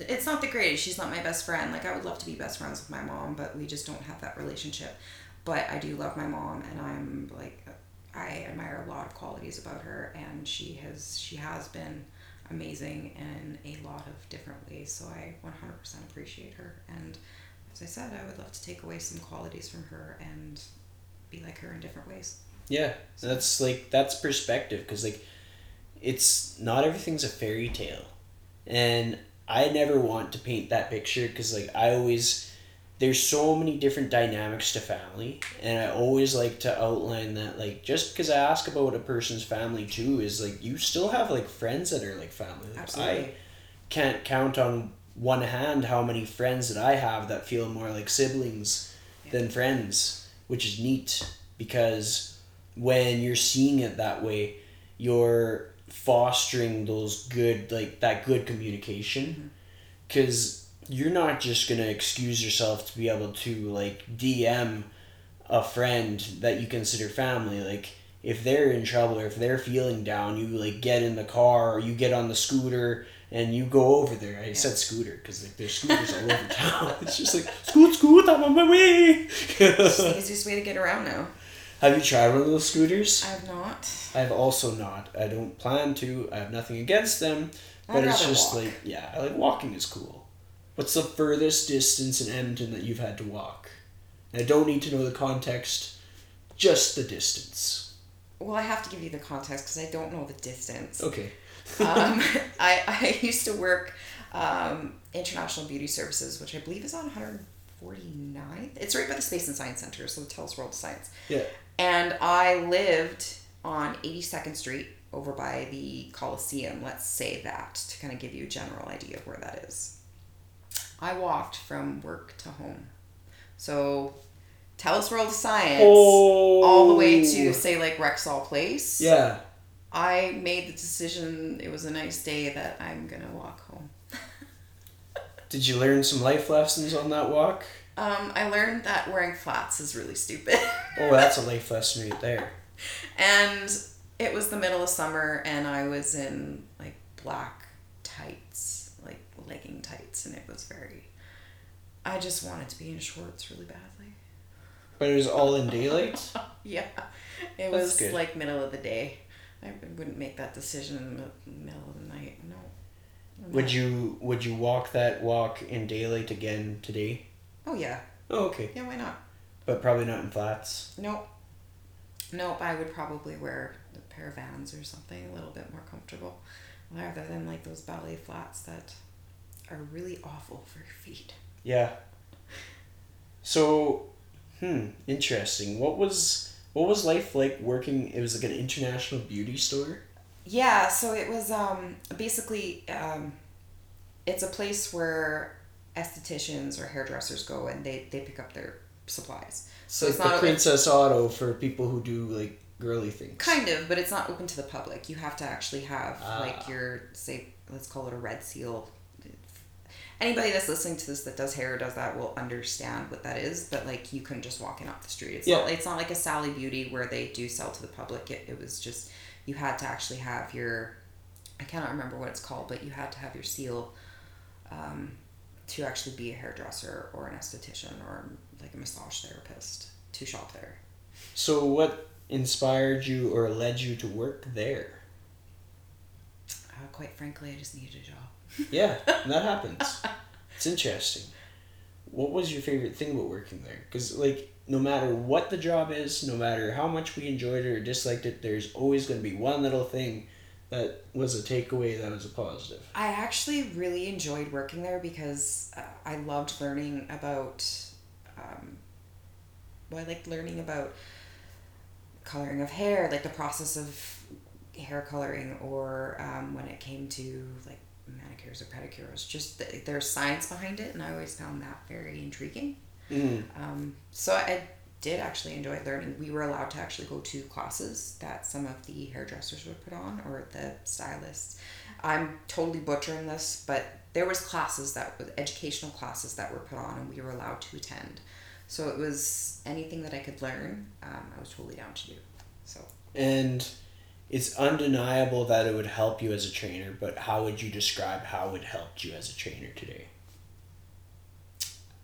it's not the greatest. She's not my best friend. Like I would love to be best friends with my mom, but we just don't have that relationship. But I do love my mom, and I'm like, I admire a lot of qualities about her, and she has she has been amazing in a lot of different ways. So I 100% appreciate her, and as I said, I would love to take away some qualities from her and be like her in different ways. Yeah, that's like that's perspective because like it's not everything's a fairy tale, and I never want to paint that picture because like I always there's so many different dynamics to family and I always like to outline that like just because I ask about a person's family too is like you still have like friends that are like family. Like, Absolutely. I can't count on one hand how many friends that I have that feel more like siblings yeah. than friends, which is neat because when you're seeing it that way, you're fostering those good like that good communication because mm-hmm. you're not just gonna excuse yourself to be able to like dm a friend that you consider family like if they're in trouble or if they're feeling down you like get in the car or you get on the scooter and you go over there. I yeah. said scooter because like, there's scooters all over town. It's just like scoot, scoot, I'm on my way. it's the easiest way to get around now. Have you tried one of those scooters? I have not. I have also not. I don't plan to. I have nothing against them, but I'd it's just walk. like yeah, I like walking is cool. What's the furthest distance in Edmonton that you've had to walk? I don't need to know the context, just the distance. Well, I have to give you the context because I don't know the distance. Okay. um, I, I used to work um, International Beauty Services, which I believe is on 149th. It's right by the Space and Science Center, so the TELUS World of Science. Yeah. And I lived on 82nd Street over by the Coliseum, let's say that, to kind of give you a general idea of where that is. I walked from work to home. So TELUS World of Science oh. all the way to, oh. say, like Rexall Place. Yeah. I made the decision, it was a nice day, that I'm going to walk home. Did you learn some life lessons on that walk? Um, I learned that wearing flats is really stupid. oh, that's a life lesson right there. And it was the middle of summer, and I was in like black tights, like legging tights, and it was very. I just wanted to be in shorts really badly. But it was all in daylight? yeah. It That's was good. like middle of the day. I wouldn't make that decision in the middle of the night. No. Would you would you walk that walk in daylight again today? Oh yeah. Oh okay. Yeah, why not? But probably not in flats. Nope. Nope, I would probably wear a pair of Vans or something a little bit more comfortable, rather than like those ballet flats that are really awful for your feet. Yeah. So, hmm, interesting. What was what was life like working? It was like an international beauty store. Yeah, so it was um, basically um, it's a place where estheticians or hairdressers go and they, they pick up their supplies. So it's, it's not the Princess Auto for people who do like girly things. Kind of, but it's not open to the public. You have to actually have Ah. like your say, let's call it a red seal. Anybody that's listening to this that does hair or does that will understand what that is. But like, you couldn't just walk in off the street. It's not. Yeah. It's not like a Sally Beauty where they do sell to the public. It, it was just you had to actually have your. I cannot remember what it's called, but you had to have your seal. Um, to actually be a hairdresser or an esthetician or like a massage therapist to shop there. So, what inspired you or led you to work there? Uh, quite frankly, I just needed a job. Yeah, that happens. It's interesting. What was your favorite thing about working there? Because, like, no matter what the job is, no matter how much we enjoyed it or disliked it, there's always going to be one little thing that was a takeaway that was a positive. I actually really enjoyed working there because uh, I loved learning about. Um, well, I liked learning about coloring of hair, like the process of hair coloring, or um, when it came to like manicures or pedicures. Just the, there's science behind it, and I always found that very intriguing. Mm. Um, so I did actually enjoy learning. We were allowed to actually go to classes that some of the hairdressers would put on or the stylists. I'm totally butchering this, but there was classes that were educational classes that were put on and we were allowed to attend. So it was anything that I could learn, um, I was totally down to do. So And it's undeniable that it would help you as a trainer, but how would you describe how it helped you as a trainer today?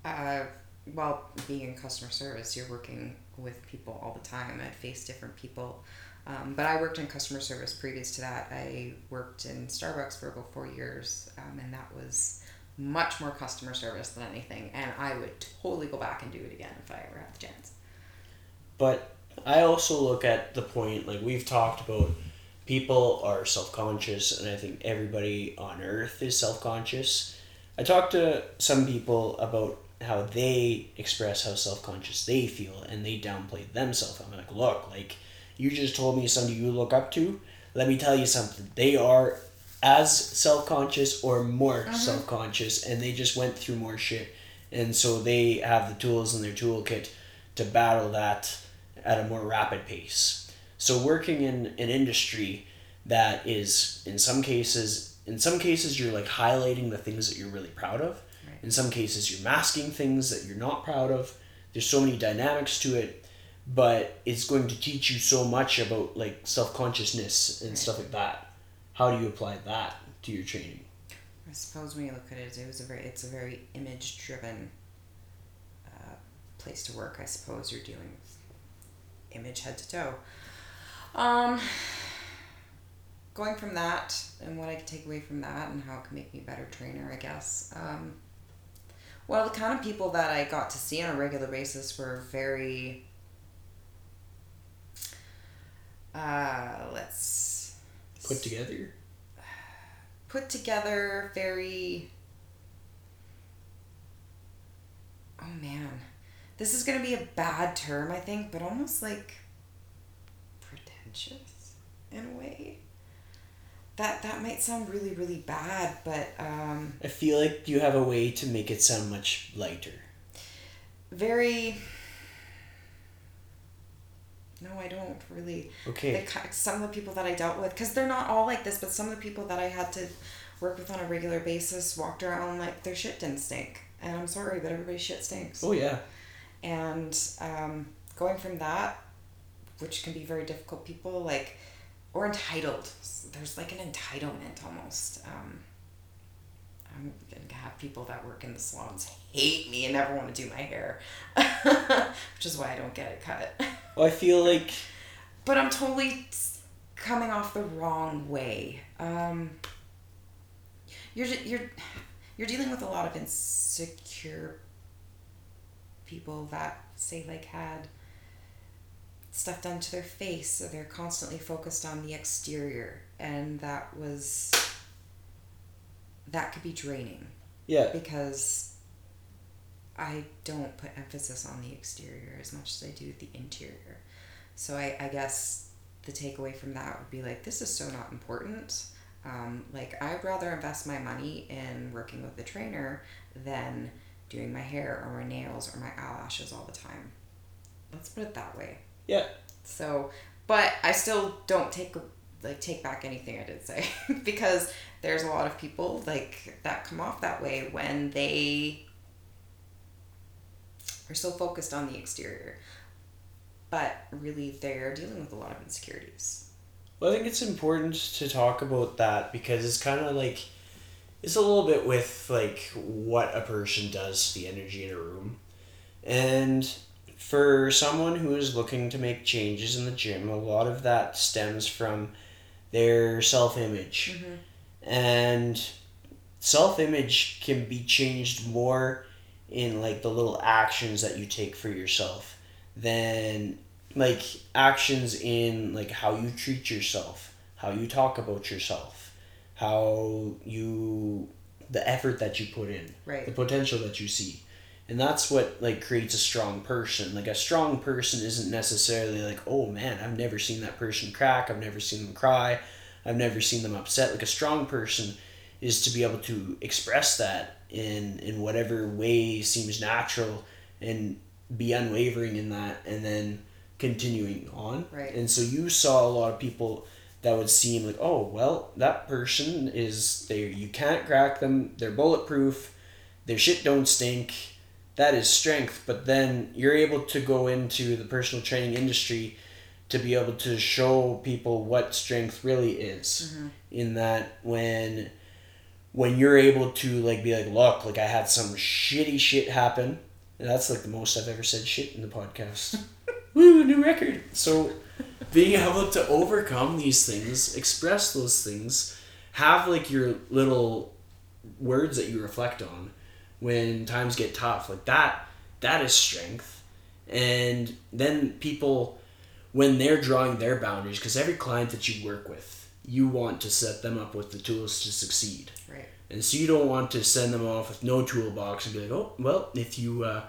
Uh, well, being in customer service, you're working with people all the time. I face different people. Um, but I worked in customer service previous to that. I worked in Starbucks for about four years, um, and that was much more customer service than anything. And I would totally go back and do it again if I ever had the chance. But I also look at the point, like we've talked about, people are self conscious, and I think everybody on earth is self conscious. I talked to some people about how they express how self conscious they feel, and they downplay themselves. I'm like, look, like you just told me somebody you look up to. Let me tell you something. They are as self conscious or more mm-hmm. self conscious, and they just went through more shit, and so they have the tools in their toolkit to battle that at a more rapid pace. So working in an industry that is in some cases in some cases you're like highlighting the things that you're really proud of. In some cases you're masking things that you're not proud of. There's so many dynamics to it, but it's going to teach you so much about like self-consciousness and Right. stuff like that. How do you apply that to your training? I suppose when you look at it, it was a very it's a very image driven uh, place to work. I suppose you're dealing with image head to toe. Um, going from that and what I could take away from that and how it can make me a better trainer, I guess. Um, well, the kind of people that I got to see on a regular basis were very. Uh, let's Put together? put together very oh man this is going to be a bad term i think but almost like pretentious in a way that that might sound really really bad but um I feel like you have a way to make it sound much lighter. very no i don't really Okay. the, some of the people that I dealt with, because they're not all like this, but some of the people that I had to work with on a regular basis walked around like their shit didn't stink. And I'm sorry, but everybody's shit stinks. Oh yeah. And um, going from that, which can be very difficult, people like, or entitled. There's like an entitlement almost. Um, I'm gonna have people that work in the salons hate me and never want to do my hair, which is why I don't get it cut. Well, I feel like but I'm totally coming off the wrong way. Um, you're you're you're dealing with a lot of insecure people that say like had stuff done to their face, so they're constantly focused on the exterior, and that was that could be draining yeah, because I don't put emphasis on the exterior as much as I do the interior. So I, I guess the takeaway from that would be like, this is so not important. Um, like, I'd rather invest my money in working with the trainer than doing my hair or my nails or my eyelashes all the time. Let's put it that way. Yeah. So But I still don't take like take back anything I did say because there's a lot of people like that come off that way when they are so focused on the exterior. But really they're dealing with a lot of insecurities. Well, I think it's important to talk about that because it's kind of like it's a little bit with like what a person does to the energy in a room. And for someone who is looking to make changes in the gym, a lot of that stems from their self image. Mm-hmm. And self image can be changed more in like the little actions that you take for yourself than like actions in like how you treat yourself, how you talk about yourself, how you the effort that you put in, Right. the potential that you see. And that's what like creates a strong person. Like a strong person isn't necessarily like, "Oh man, I've never seen that person crack. I've never seen them cry. I've never seen them upset." Like a strong person is to be able to express that in in whatever way seems natural and be unwavering in that and then continuing on. Right. And so you saw a lot of people that would seem like, oh well, that person is they you can't crack them, they're bulletproof, their shit don't stink. That is strength, but then you're able to go into the personal training industry to be able to show people what strength really is. Mm-hmm. In that when when you're able to like be like, look, like I had some shitty shit happen. And that's like the most I've ever said shit in the podcast. Woo, new record. So being able to overcome these things, express those things, have like your little words that you reflect on when times get tough, like that that is strength. And then people when they're drawing their boundaries because every client that you work with, you want to set them up with the tools to succeed. Right. And so you don't want to send them off with no toolbox and be like, oh, well, if you uh,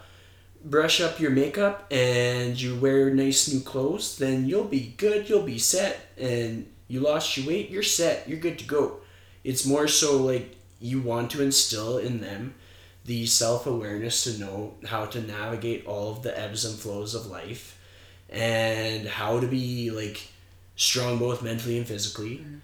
brush up your makeup and you wear nice new clothes, then you'll be good, you'll be set, and you lost your weight, you're set, you're good to go. It's more so like you want to instill in them the self awareness to know how to navigate all of the ebbs and flows of life and how to be like strong both mentally and physically mm-hmm.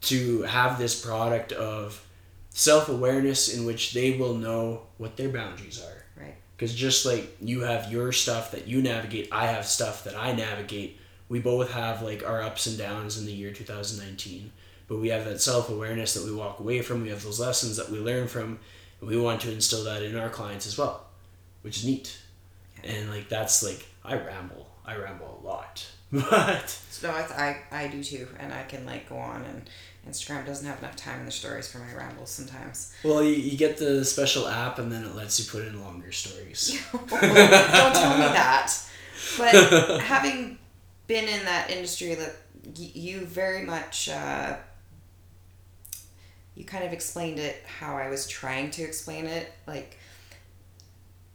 to have this product of self awareness in which they will know what their boundaries are. Right. Because just like you have your stuff that you navigate, I have stuff that I navigate. We both have like our ups and downs in the year 2019. But we have that self awareness that we walk away from. We have those lessons that we learn from. We want to instill that in our clients as well, which is neat. And like that's like, I ramble. I ramble a lot. But So no, I, I, I do too, and I can like go on and Instagram doesn't have enough time in the stories for my rambles sometimes. Well, you, you get the special app and then it lets you put in longer stories. Don't tell me that. But having been in that industry, that y- you very much uh, you kind of explained it how I was trying to explain it. Like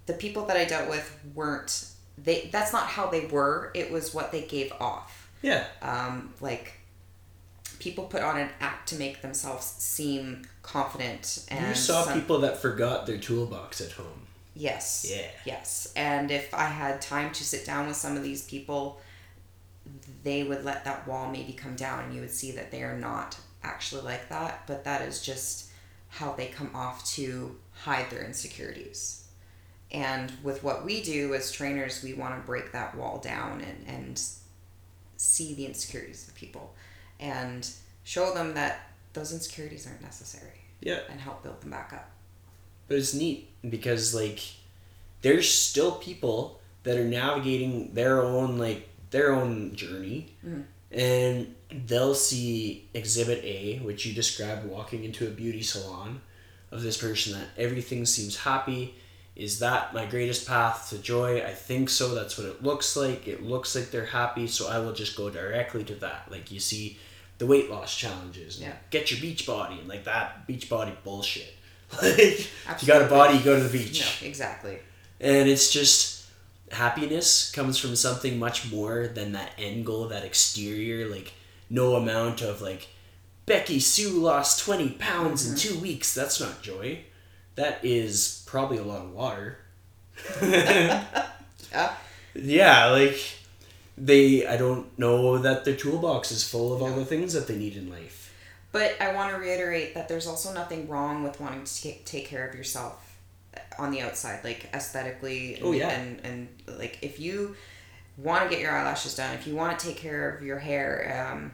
the people that I dealt with weren't they. That's not how they were. It was what they gave off. Yeah. um, like people put on an act to make themselves seem confident and you saw some- people that forgot their toolbox at home. yes Yeah. yes and if i had time to sit down with some of these people they would let that wall maybe come down and you would see that they are not actually like that but that is just how they come off to hide their insecurities and with what we do as trainers we want to break that wall down and, and see the insecurities of people and show them that those insecurities aren't necessary Yeah. and help build them back up. But it's neat because like there's still people that are navigating their own like their own journey mm-hmm. And they'll see exhibit A, which you described walking into a beauty salon of this person that everything seems happy. Is that my greatest path to joy? I think so. That's what it looks like. It looks like they're happy, so I will just go directly to that. Like you see the weight loss challenges. and Yeah. Get your beach body and like that beach body bullshit. Like if you got a body, you go to the beach. No, exactly. And it's just happiness comes from something much more than that end goal, that exterior, like no amount of like Becky Sue lost 20 pounds in mm-hmm. two weeks. That's not joy. That is probably a lot of water. Yeah. yeah, like they I don't know that their toolbox is full of all the things that they need in life. But I want to reiterate that there's also nothing wrong with wanting to take, take care of yourself on the outside, like aesthetically. And, Oh, yeah. And, and like if you want to get your eyelashes done, if you want to take care of your hair um,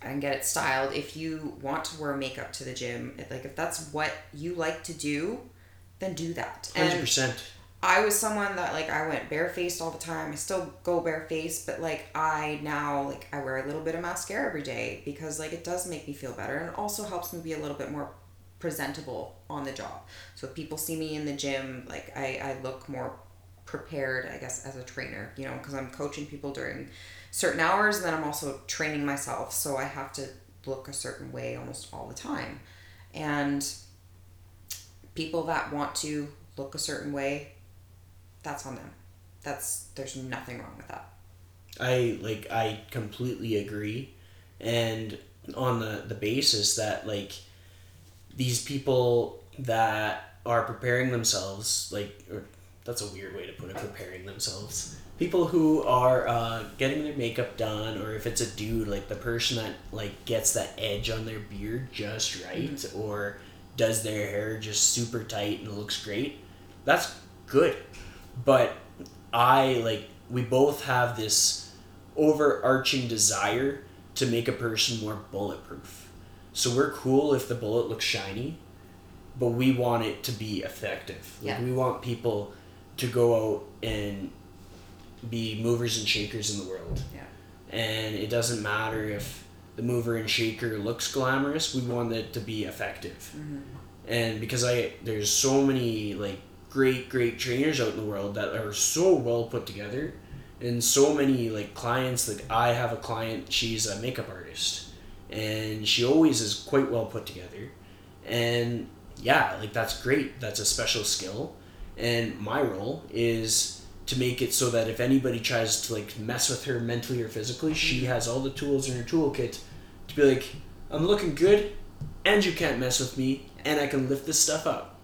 and get it styled, if you want to wear makeup to the gym, like if that's what you like to do, then do that. Hundred And percent. I was someone that like I went barefaced all the time. I still go barefaced, but like I now like I wear a little bit of mascara every day because like it does make me feel better and it also helps me be a little bit more presentable on the job. So if people see me in the gym, like I, I look more prepared, I guess, as a trainer, you know, because I'm coaching people during certain hours and then I'm also training myself. So I have to look a certain way almost all the time. And people that want to look a certain way, that's on them. That's there's nothing wrong with that. I like I completely agree, and on the the basis that like these people that are preparing themselves like or that's a weird way to put it preparing themselves. People who are uh, getting their makeup done or if it's a dude like the person that like gets that edge on their beard just right or does their hair just super tight and looks great that's good. But i like we both have this overarching desire to make a person more bulletproof so we're cool if the bullet looks shiny but we want it to be effective. Like Yeah. we want people to go out and be movers and shakers in the world. Yeah. and it doesn't matter if the mover and shaker looks glamorous we want it to be effective. Mm-hmm. And because i there's so many like great great trainers out in the world that are so well put together and so many like clients. Like i have a client she's a makeup artist and she always is quite well put together. And yeah like that's great. That's a special skill. And my role is to make it so that if anybody tries to like mess with her mentally or physically she has all the tools in her toolkit to be like i'm looking good and you can't mess with me and i can lift this stuff up.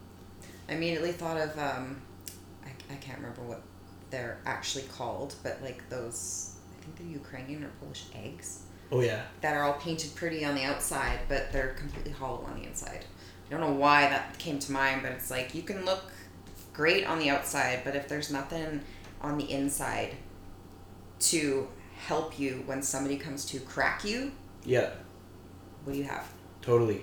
I immediately thought of um, I, I can't remember what they're actually called, but like those I think they're Ukrainian or Polish eggs oh yeah that are all painted pretty on the outside, but they're completely hollow on the inside. I don't know why that came to mind, but it's like you can look great on the outside, but if there's nothing on the inside to help you when somebody comes to crack you, yeah what do you have? Totally.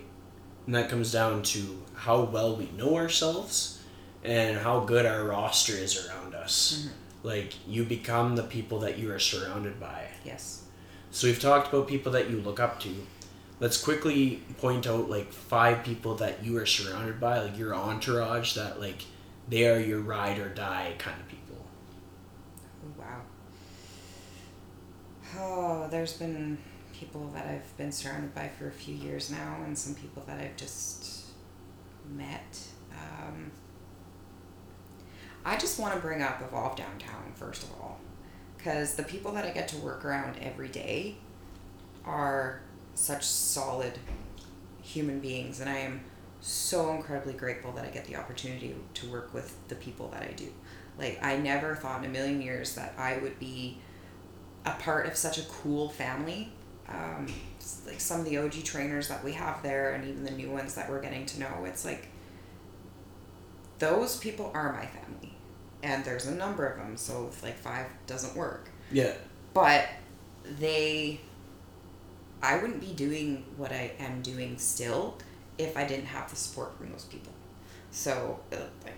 And that comes down to how well we know ourselves and how good our roster is around us. Mm-hmm. Like, you become the people that you are surrounded by. Yes. So, we've talked about people that you look up to. Let's quickly point out like five people that you are surrounded by, like your entourage, that like they are your ride or die kind of people. Wow. Oh, there's been people that I've been surrounded by for a few years now, and some people that I've just met. Um, I just want to bring up Evolve Downtown, first of all, because the people that I get to work around every day are such solid human beings, and I am so incredibly grateful that I get the opportunity to work with the people that I do. Like, I never thought in a million years that I would be a part of such a cool family. Um, like some of the OG trainers that we have there, and even the new ones that we're getting to know, it's like those people are my family, and there's a number of them. So like five doesn't work, Yeah. but they, I wouldn't be doing what I am doing still if I didn't have the support from those people. So uh, like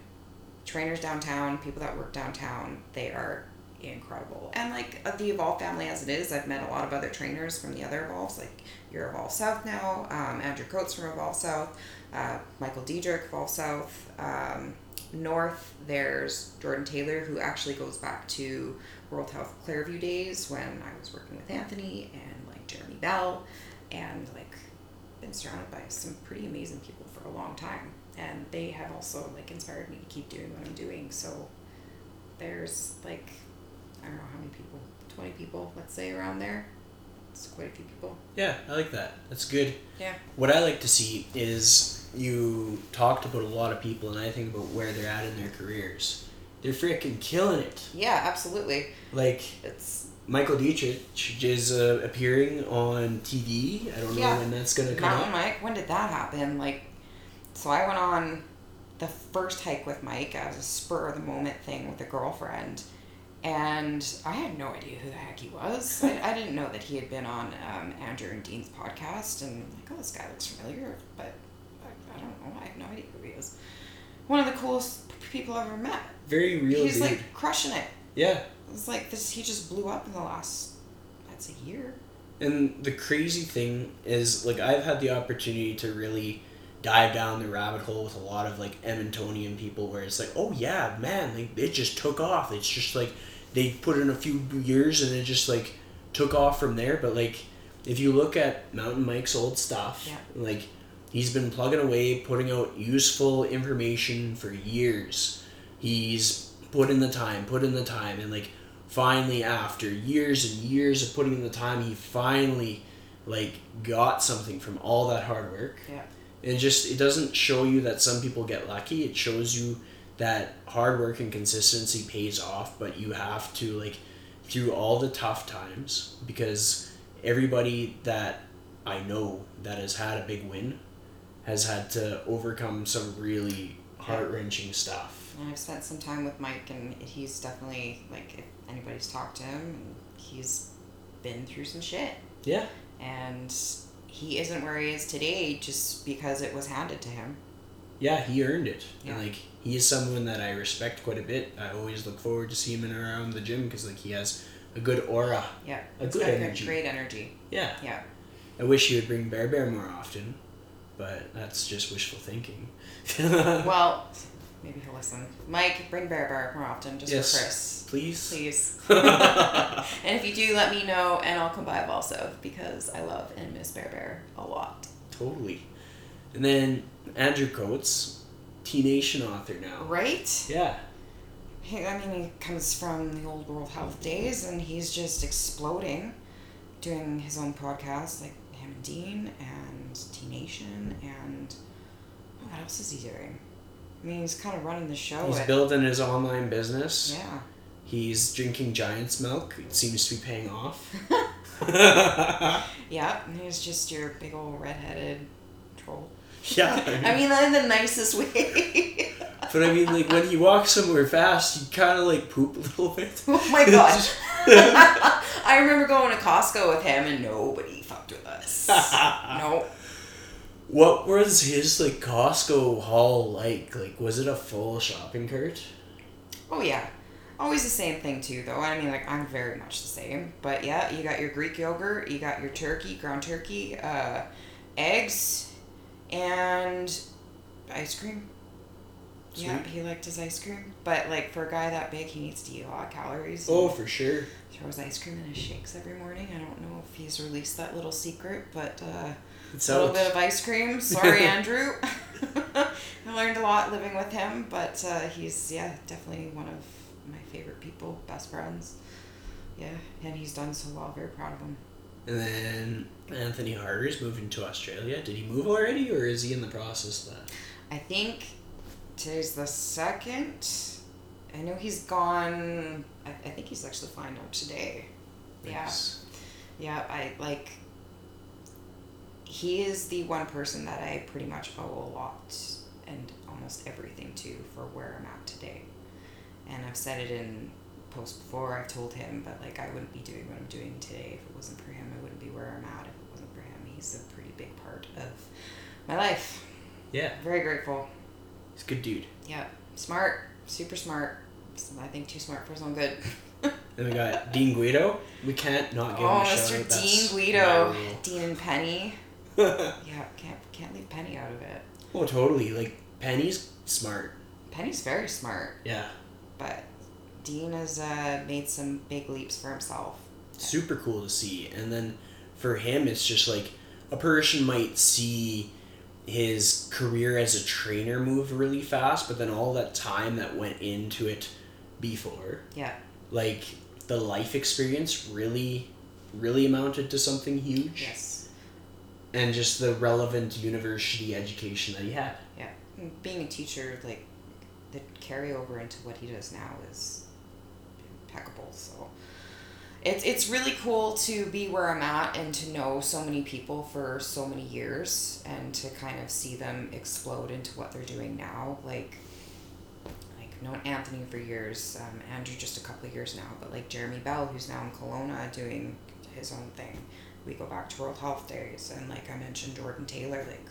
trainers downtown, people that work downtown, they are incredible. And like uh, the Evolve family as it is, I've met a lot of other trainers from the other Evolves, like you're Evolve South now, um, Andrew Coates from Evolve South, uh, Michael Diedrich, Evolve South. Um, North, there's Jordan Taylor, who actually goes back to World Health Clareview days when I was working with Anthony and like Jeremy Bell, and like been surrounded by some pretty amazing people for a long time, and they have also like inspired me to keep doing what I'm doing. So there's like I don't know how many people, twenty people, let's say around there. It's quite a few people. Yeah, I like that. That's good. Yeah. What I like to see is you talked about a lot of people, and I think about where they're at in their careers. They're freaking killing it. Yeah, absolutely. Like, It's Michael Dietrich is uh, appearing on TV. I don't know Yeah. when that's gonna come Mountain out. Mike, when did that happen? Like, so I went on the first hike with Mike as a spur of the moment thing with a girlfriend, and I had no idea who the heck he was. I, I didn't know that he had been on um, Andrew and Dean's podcast, and like, oh, this guy looks familiar, but I, don't know. I have no idea who he is. One of the coolest people I've ever met. Very real He's dude. like crushing it. yeah. It's like this. He just blew up in the last, That's a year. And the crazy thing is, like, I've had the opportunity to really dive down the rabbit hole with a lot of like Edmontonian people, where it's like, oh yeah, man, like it just took off. It's just like they put in a few years and it just like took off from there. But like, if you look at Mountain Mike's old stuff, Yeah. like he's been plugging away, putting out useful information for years. He's put in the time, put in the time, and like finally after years and years of putting in the time he finally like got something from all that hard work Yeah. and just it doesn't show you that some people get lucky it shows you that hard work and consistency pays off but you have to like through all the tough times because everybody that i know that has had a big win has had to overcome some really heart-wrenching stuff And I've spent some time with Mike, and he's definitely like if anybody's talked to him, he's been through some shit, yeah and he isn't where he is today just because it was handed to him. yeah, he earned it. Yeah. And like he is someone that I respect quite a bit. I always look forward to see him around the gym because like he has a good aura. Yeah, A good energy. Great energy. Yeah. Yeah. I wish he would bring Bear Bear more often, but that's just wishful thinking. Well, maybe he'll listen. Mike, bring Bear Bear more often, just Yes. for Chris. Please. Please. and if you do, let me know, and I'll come by also because I love and miss Bear Bear a lot. Totally. And then Andrew Coates, T Nation author now. Right? Yeah. He, I mean, he comes from the old World Health days, and he's just exploding, doing his own podcast, like him and Dean and T Nation, and oh, what else is he doing? I mean, he's kind of running the show. He's at- building his online business. yeah. He's drinking Giant's milk. It seems to be paying off. Yeah, and he's just your big old redheaded troll. yeah. I mean, that in the nicest way. But I mean, like when he walks somewhere fast, he kind of like poop a little bit. oh my god. I remember going to Costco with him, and nobody with us. no. what was his like Costco haul like? Like, was it a full shopping cart? Oh yeah. Always the same thing too though. I mean like I'm very much the same. But yeah, you got your Greek yogurt, you got your turkey, ground turkey, uh, eggs, and ice cream. Yeah, he liked his ice cream. But like for a guy that big he needs to eat a lot of calories. Oh, for sure. Throws ice cream in his shakes every morning. I don't know if he's released that little secret, but uh a little bit of ice cream. Sorry, Andrew. I learned a lot living with him, but uh, he's yeah definitely one of my favorite people, best friends. Yeah, and he's done so well. Very proud of him. And then Anthony Harder's moving to Australia. Did he move already, or is he in the process of that? I think today's the second. I know he's gone. I, I think he's actually flying out today. Yeah. Yeah, I like. He is the one person that I pretty much owe a lot and almost everything to for where I'm at today. And I've said it in posts before. I've told him, but like I wouldn't be doing what I'm doing today if it wasn't for him. I wouldn't be where I'm at if it wasn't for him. He's a pretty big part of my life. Yeah, Very grateful. he's a good dude. Yeah, smart, super smart. I think too smart for his own good. Then we got Dean Guido. We can't not give Oh, him a shout Mr. out. Dean Guido, Dean and Penny. Yeah, can't can't leave Penny out of it. oh, totally. Like Penny's smart. Penny's very smart, Yeah, but Dean has uh, made some big leaps for himself. super cool to see. And then for him, it's just like a person might see his career as a trainer move really fast, but then all that time that went into it before, Yeah, like the life experience, really, really amounted to something huge. yes, And just the relevant university education that he had. yeah. Being a teacher, like the carryover into what he does now is impeccable. So it's it's really cool to be where I'm at and to know so many people for so many years and to kind of see them explode into what they're doing now. Like, like known Anthony for years, um, Andrew just a couple of years now, but like Jeremy Bell, who's now in Kelowna doing his own thing. We go back to World Health Days, and like I mentioned, Jordan Taylor, like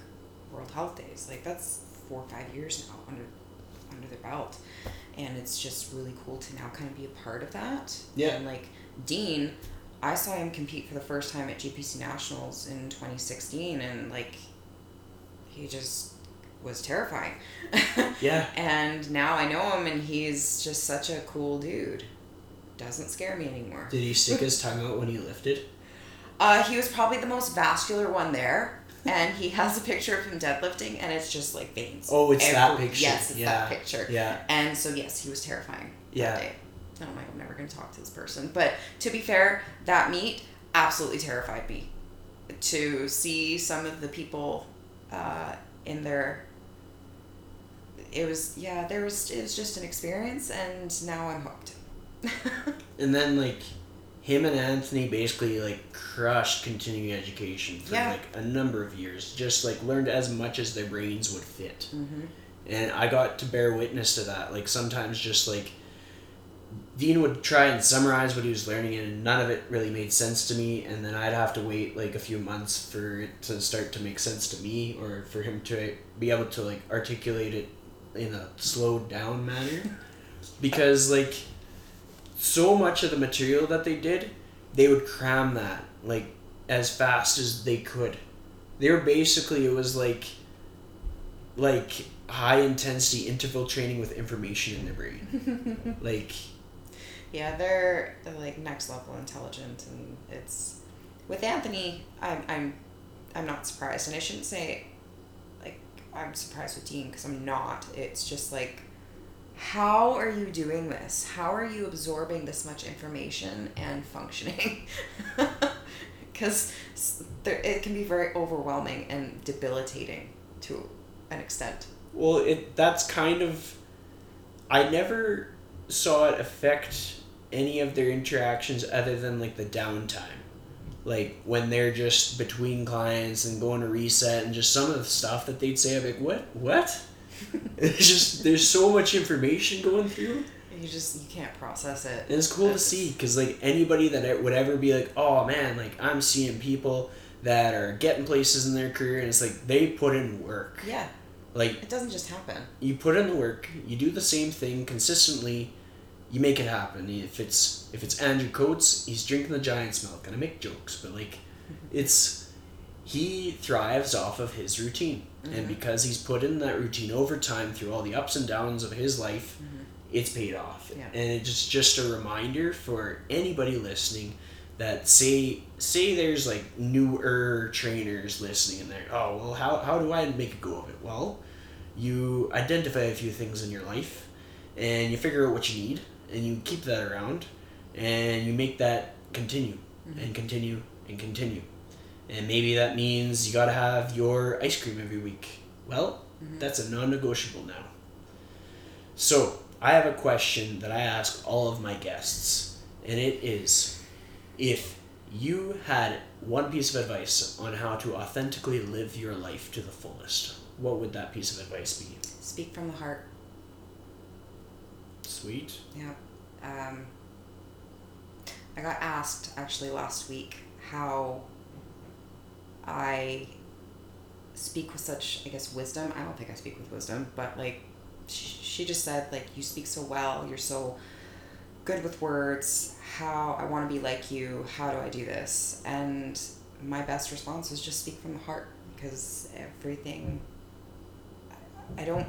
World Health Days, like that's four or five years now under under their belt, and it's just really cool to now kind of be a part of that. Yeah. And like Dean, I saw him compete for the first time at GPC Nationals in 2016, and like, he just was terrifying. Yeah. and now I know him, and he's just such a cool dude. Doesn't scare me anymore. Did he stick his tongue out when he lifted? Uh, he was probably the most vascular one there, and he has a picture of him deadlifting, and it's just like veins. Oh, it's that picture. Yes, it's Yeah. that picture. Yeah. And so yes, he was terrifying. Yeah. That. Oh my, I'm never gonna talk to this person. But to be fair, that meet absolutely terrified me. To see some of the people, uh, in their. It was yeah. There was it was just an experience, and now I'm hooked. And then like him and Anthony basically like crushed continuing education for Yeah. like a number of years. Just like learned as much as their brains would fit. mm-hmm. And I got to bear witness to that. Like sometimes just like Dean would try and summarize what he was learning and none of it really made sense to me and then I'd have to wait like a few months for it to start to make sense to me or for him to be able to like articulate it in a slowed down manner. Because like so much of the material that they did they would cram that like as fast as they could. They were basically it was like like high intensity interval training with information in their brain. Like Yeah, they're, they're like next level intelligent, and it's with Anthony. I'm I'm I'm not surprised, and I shouldn't say like I'm surprised with Dean because I'm not. It's just like, how are you doing this? How are you absorbing this much information and functioning? Because it can be very overwhelming and debilitating to an extent. well it that's kind of i never saw it affect any of their interactions other than like the downtime like when they're just between clients and going to reset and just some of the stuff that they'd say i'm like what what it's just there's so much information going through You just you can't process it. And it's cool to see because like anybody that would ever be like, oh man, like I'm seeing people that are getting places in their career, and it's like they put in work. Yeah, Like it doesn't just happen. you put in the work, you do the same thing consistently, you make it happen. If it's if it's Andrew Coates, he's drinking the Giants milk, and I make jokes, but like, mm-hmm. it's he thrives off of his routine, and mm-hmm. because he's put in that routine over time through all the ups and downs of his life, mm-hmm. it's paid off. Yeah. And it's just just a reminder for anybody listening that say say there's like newer trainers listening and they're oh well how, how do I make a go of it? Well, you identify a few things in your life and you figure out what you need and you keep that around and you make that continue mm-hmm. and continue and continue. And maybe that means you gotta have your ice cream every week. Well, mm-hmm. that's a non negotiable now. So, I have a question that I ask all of my guests, and it is if you had one piece of advice on how to authentically live your life to the fullest, what would that piece of advice be? Speak from the heart. Sweet. Yeah. Um, I got asked actually last week how I speak with such, I guess, wisdom. I don't think I speak with wisdom, but like, she, she just said, like, you speak so well, you're so good with words. How I want to be like you. How do I do this? And my best response was just speak from the heart because everything. I, I don't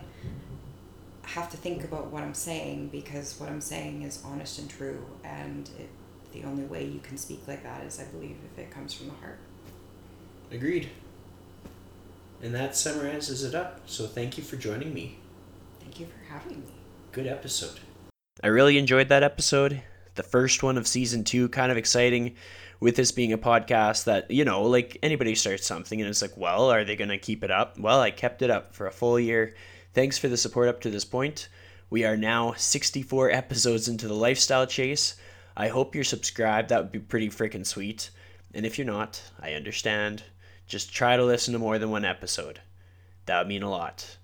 have to think about what I'm saying because what I'm saying is honest and true, and it, the only way you can speak like that is, I believe, if it comes from the heart. Agreed. And that summarizes it up. So, thank you for joining me. Thank you for having me. Good episode. I really enjoyed that episode. The first one of season two, kind of exciting with this being a podcast that, you know, like anybody starts something and it's like, well, are they going to keep it up? Well, I kept it up for a full year. Thanks for the support up to this point. We are now 64 episodes into the lifestyle chase. I hope you're subscribed. That would be pretty freaking sweet. And if you're not, I understand. Just try to listen to more than one episode. That would mean a lot.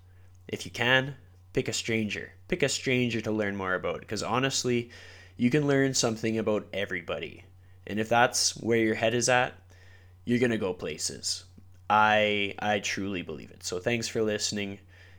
If you can, pick a stranger. Pick a stranger to learn more about because honestly, you can learn something about everybody. And if that's where your head is at, you're going to go places. I I truly believe it. So thanks for listening